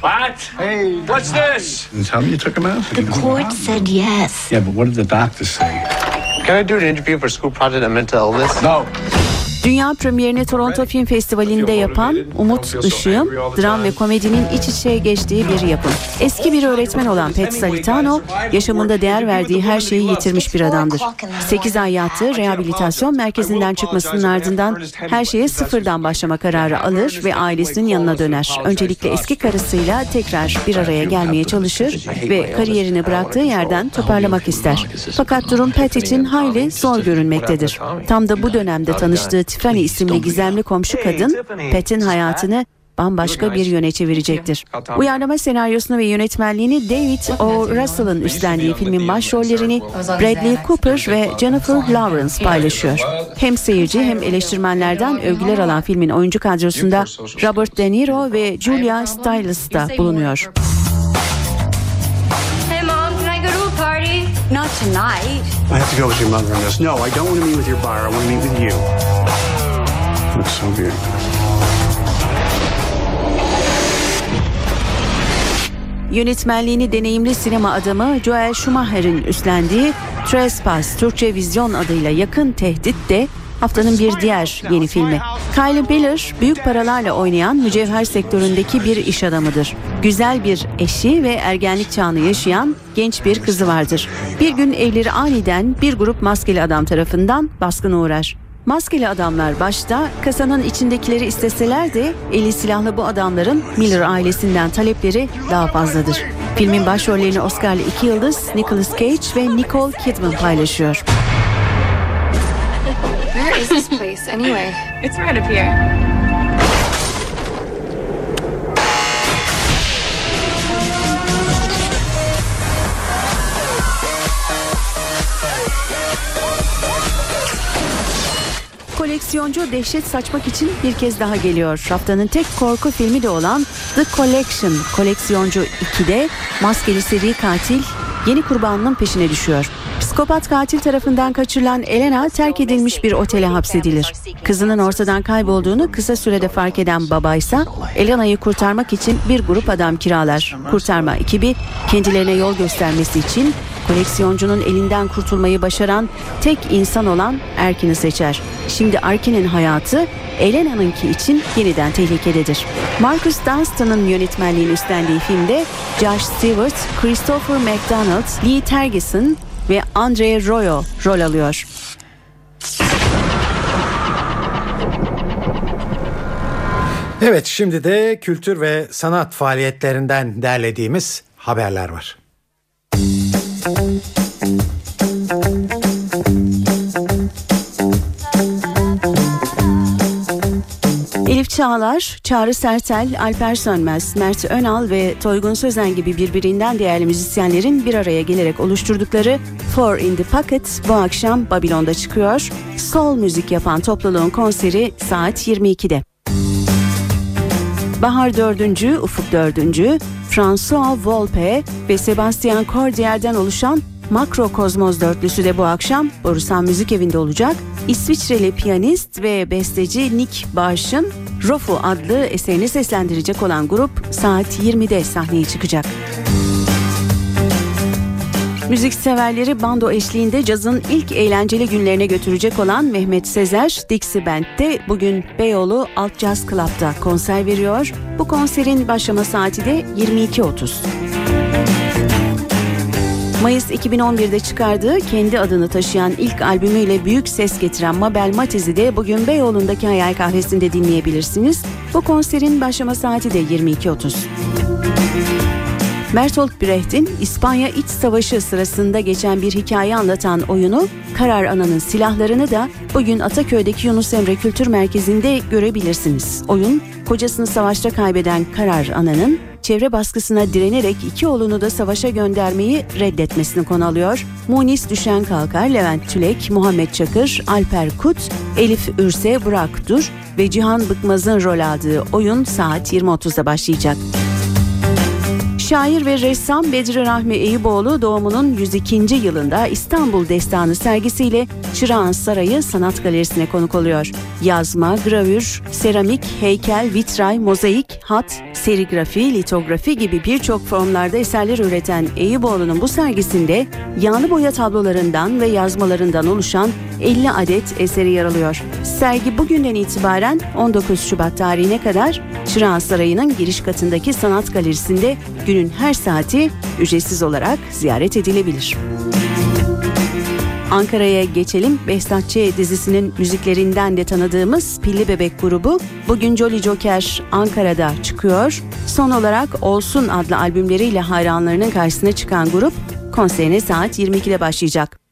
What? Hey, what's this? Tell me you took him out? The court said yes. Yeah, but what did the doctor say? Can I do an interview for School Project on Mental Illness? No. Dünya premierini Toronto Film Festivali'nde yapan Umut Işığım, dram ve komedinin iç içe geçtiği bir yapım. Eski bir öğretmen olan Pet Salitano, yaşamında değer verdiği her şeyi yitirmiş bir adamdır. 8 ay yattığı rehabilitasyon merkezinden çıkmasının ardından her şeye sıfırdan başlama kararı alır ve ailesinin yanına döner. Öncelikle eski karısıyla tekrar bir araya gelmeye çalışır ve kariyerini bıraktığı yerden toparlamak ister. Fakat durum Pet için hayli zor görünmektedir. Tam da bu dönemde tanıştığı Tiffany isimli gizemli komşu kadın Pet'in hayatını bambaşka bir yöne çevirecektir. Uyarlama senaryosunu ve yönetmenliğini David O. Russell'ın üstlendiği filmin başrollerini Bradley Cooper ve Jennifer Lawrence paylaşıyor. Hem seyirci hem eleştirmenlerden övgüler alan filmin oyuncu kadrosunda Robert De Niro ve Julia Stiles da bulunuyor. Not tonight. I have to go with your mother on this. No, I don't want to meet with your buyer. I want to meet with you. Looks so good. Yönetmenliğini deneyimli sinema adamı Joel Schumacher'in üstlendiği Trespass Türkçe Vizyon adıyla yakın tehdit de haftanın bir diğer yeni filmi. Kylie Miller büyük paralarla oynayan mücevher sektöründeki bir iş adamıdır. Güzel bir eşi ve ergenlik çağını yaşayan genç bir kızı vardır. Bir gün evleri aniden bir grup maskeli adam tarafından baskına uğrar. Maskeli adamlar başta kasanın içindekileri isteseler de eli silahlı bu adamların Miller ailesinden talepleri daha fazladır. Filmin başrollerini Oscar'lı iki yıldız Nicolas Cage ve Nicole Kidman paylaşıyor. Where is this place anyway? It's right up here. Koleksiyoncu dehşet saçmak için bir kez daha geliyor. Haftanın tek korku filmi de olan The Collection. Koleksiyoncu 2'de maskeli seri katil yeni kurbanının peşine düşüyor. Psikopat katil tarafından kaçırılan Elena terk edilmiş bir otele hapsedilir. Kızının ortadan kaybolduğunu kısa sürede fark eden babaysa Elena'yı kurtarmak için bir grup adam kiralar. Kurtarma ekibi kendilerine yol göstermesi için koleksiyoncunun elinden kurtulmayı başaran tek insan olan Erkin'i seçer. Şimdi Erkin'in hayatı Elena'nınki için yeniden tehlikededir. Marcus Dunstan'ın yönetmenliğini üstlendiği filmde Josh Stewart, Christopher McDonald, Lee Tergesen ve Andre Royo rol alıyor. Evet şimdi de kültür ve sanat faaliyetlerinden derlediğimiz haberler var. Elif Çağlar, Çağrı Sertel, Alper Sönmez, Mert Önal ve Toygun Sözen gibi birbirinden değerli müzisyenlerin bir araya gelerek oluşturdukları Four in the Pocket bu akşam Babilon'da çıkıyor. Soul müzik yapan topluluğun konseri saat 22'de. Bahar 4. Ufuk 4. François Volpe ve Sebastian Cordier'den oluşan Makrokozmoz dörtlüsü de bu akşam Borusan Müzik Evi'nde olacak. İsviçreli piyanist ve besteci Nick Barş'ın Rofu adlı eserini seslendirecek olan grup saat 20'de sahneye çıkacak. Müzik severleri bando eşliğinde cazın ilk eğlenceli günlerine götürecek olan Mehmet Sezer, Dixie Band'de bugün Beyoğlu Alt Jazz Club'da konser veriyor. Bu konserin başlama saati de 22.30. Mayıs 2011'de çıkardığı kendi adını taşıyan ilk albümüyle büyük ses getiren Mabel Matiz'i de bugün Beyoğlu'ndaki Hayal Kahvesi'nde dinleyebilirsiniz. Bu konserin başlama saati de 22.30. Bertolt Brecht'in İspanya İç Savaşı sırasında geçen bir hikaye anlatan oyunu Karar Ana'nın silahlarını da bugün Ataköy'deki Yunus Emre Kültür Merkezi'nde görebilirsiniz. Oyun kocasını savaşta kaybeden Karar Ana'nın çevre baskısına direnerek iki oğlunu da savaşa göndermeyi reddetmesini konu alıyor. Munis Düşen Kalkar, Levent Tülek, Muhammed Çakır, Alper Kut, Elif Ürse, Burak Dur ve Cihan Bıkmaz'ın rol aldığı oyun saat 20.30'da başlayacak. Şair ve ressam Bedri Rahmi Eyüboğlu doğumunun 102. yılında İstanbul Destanı sergisiyle Çırağan Sarayı Sanat Galerisi'ne konuk oluyor. Yazma, gravür, seramik, heykel, vitray, mozaik, hat, serigrafi, litografi gibi birçok formlarda eserler üreten Eyüboğlu'nun bu sergisinde yağlı boya tablolarından ve yazmalarından oluşan 50 adet eseri yer alıyor. Sergi bugünden itibaren 19 Şubat tarihine kadar Çırağan Sarayı'nın giriş katındaki sanat galerisinde günün her saati ücretsiz olarak ziyaret edilebilir. Ankara'ya geçelim. Behzat Ç. dizisinin müziklerinden de tanıdığımız Pilli Bebek grubu bugün Jolly Joker Ankara'da çıkıyor. Son olarak Olsun adlı albümleriyle hayranlarının karşısına çıkan grup konserine saat 22'de başlayacak.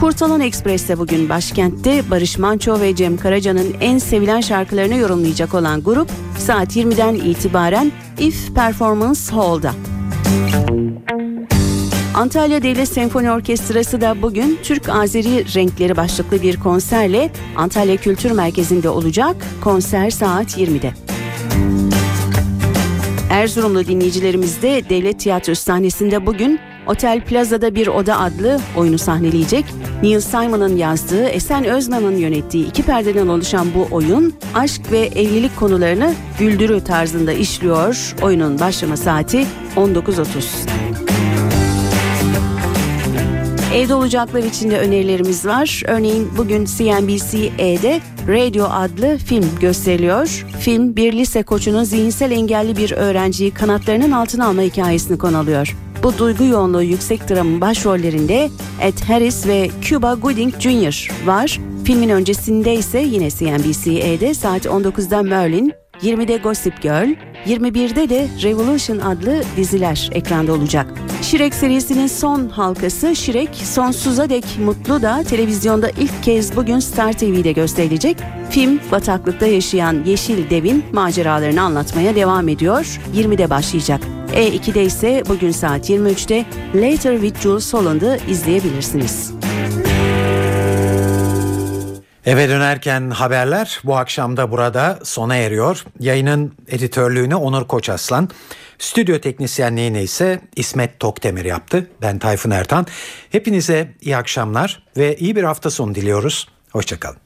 Kurtalan Ekspres'te bugün başkentte Barış Manço ve Cem Karaca'nın en sevilen şarkılarını yorumlayacak olan grup saat 20'den itibaren If Performance Hall'da. Antalya Devlet Senfoni Orkestrası da bugün Türk-Azeri renkleri başlıklı bir konserle Antalya Kültür Merkezi'nde olacak. Konser saat 20'de. Erzurumlu dinleyicilerimiz de Devlet Tiyatrosu sahnesinde bugün Otel Plaza'da bir oda adlı oyunu sahneleyecek. Neil Simon'ın yazdığı, Esen Özman'ın yönettiği iki perdeden oluşan bu oyun aşk ve evlilik konularını güldürü tarzında işliyor. Oyunun başlama saati 19.30. Evde olacaklar için de önerilerimiz var. Örneğin bugün CNBC-E'de Radio adlı film gösteriliyor. Film bir lise koçunun zihinsel engelli bir öğrenciyi kanatlarının altına alma hikayesini konu alıyor. Bu duygu yoğunluğu yüksek dramın başrollerinde Ed Harris ve Cuba Gooding Jr. var. Filmin öncesinde ise yine CNBC-E'de saat 19'da Merlin, 20'de Gossip Girl, 21'de de Revolution adlı diziler ekranda olacak. Şirek serisinin son halkası Şirek sonsuza dek mutlu da televizyonda ilk kez bugün Star TV'de gösterilecek. Film bataklıkta yaşayan Yeşil Dev'in maceralarını anlatmaya devam ediyor. 20'de başlayacak. E2'de ise bugün saat 23'te Later with Jules Holland'ı izleyebilirsiniz. Eve dönerken haberler bu akşam da burada sona eriyor. Yayının editörlüğünü Onur Koçaslan, stüdyo teknisyenliğini ise İsmet Tokdemir yaptı. Ben Tayfun Ertan. Hepinize iyi akşamlar ve iyi bir hafta sonu diliyoruz. Hoşçakalın.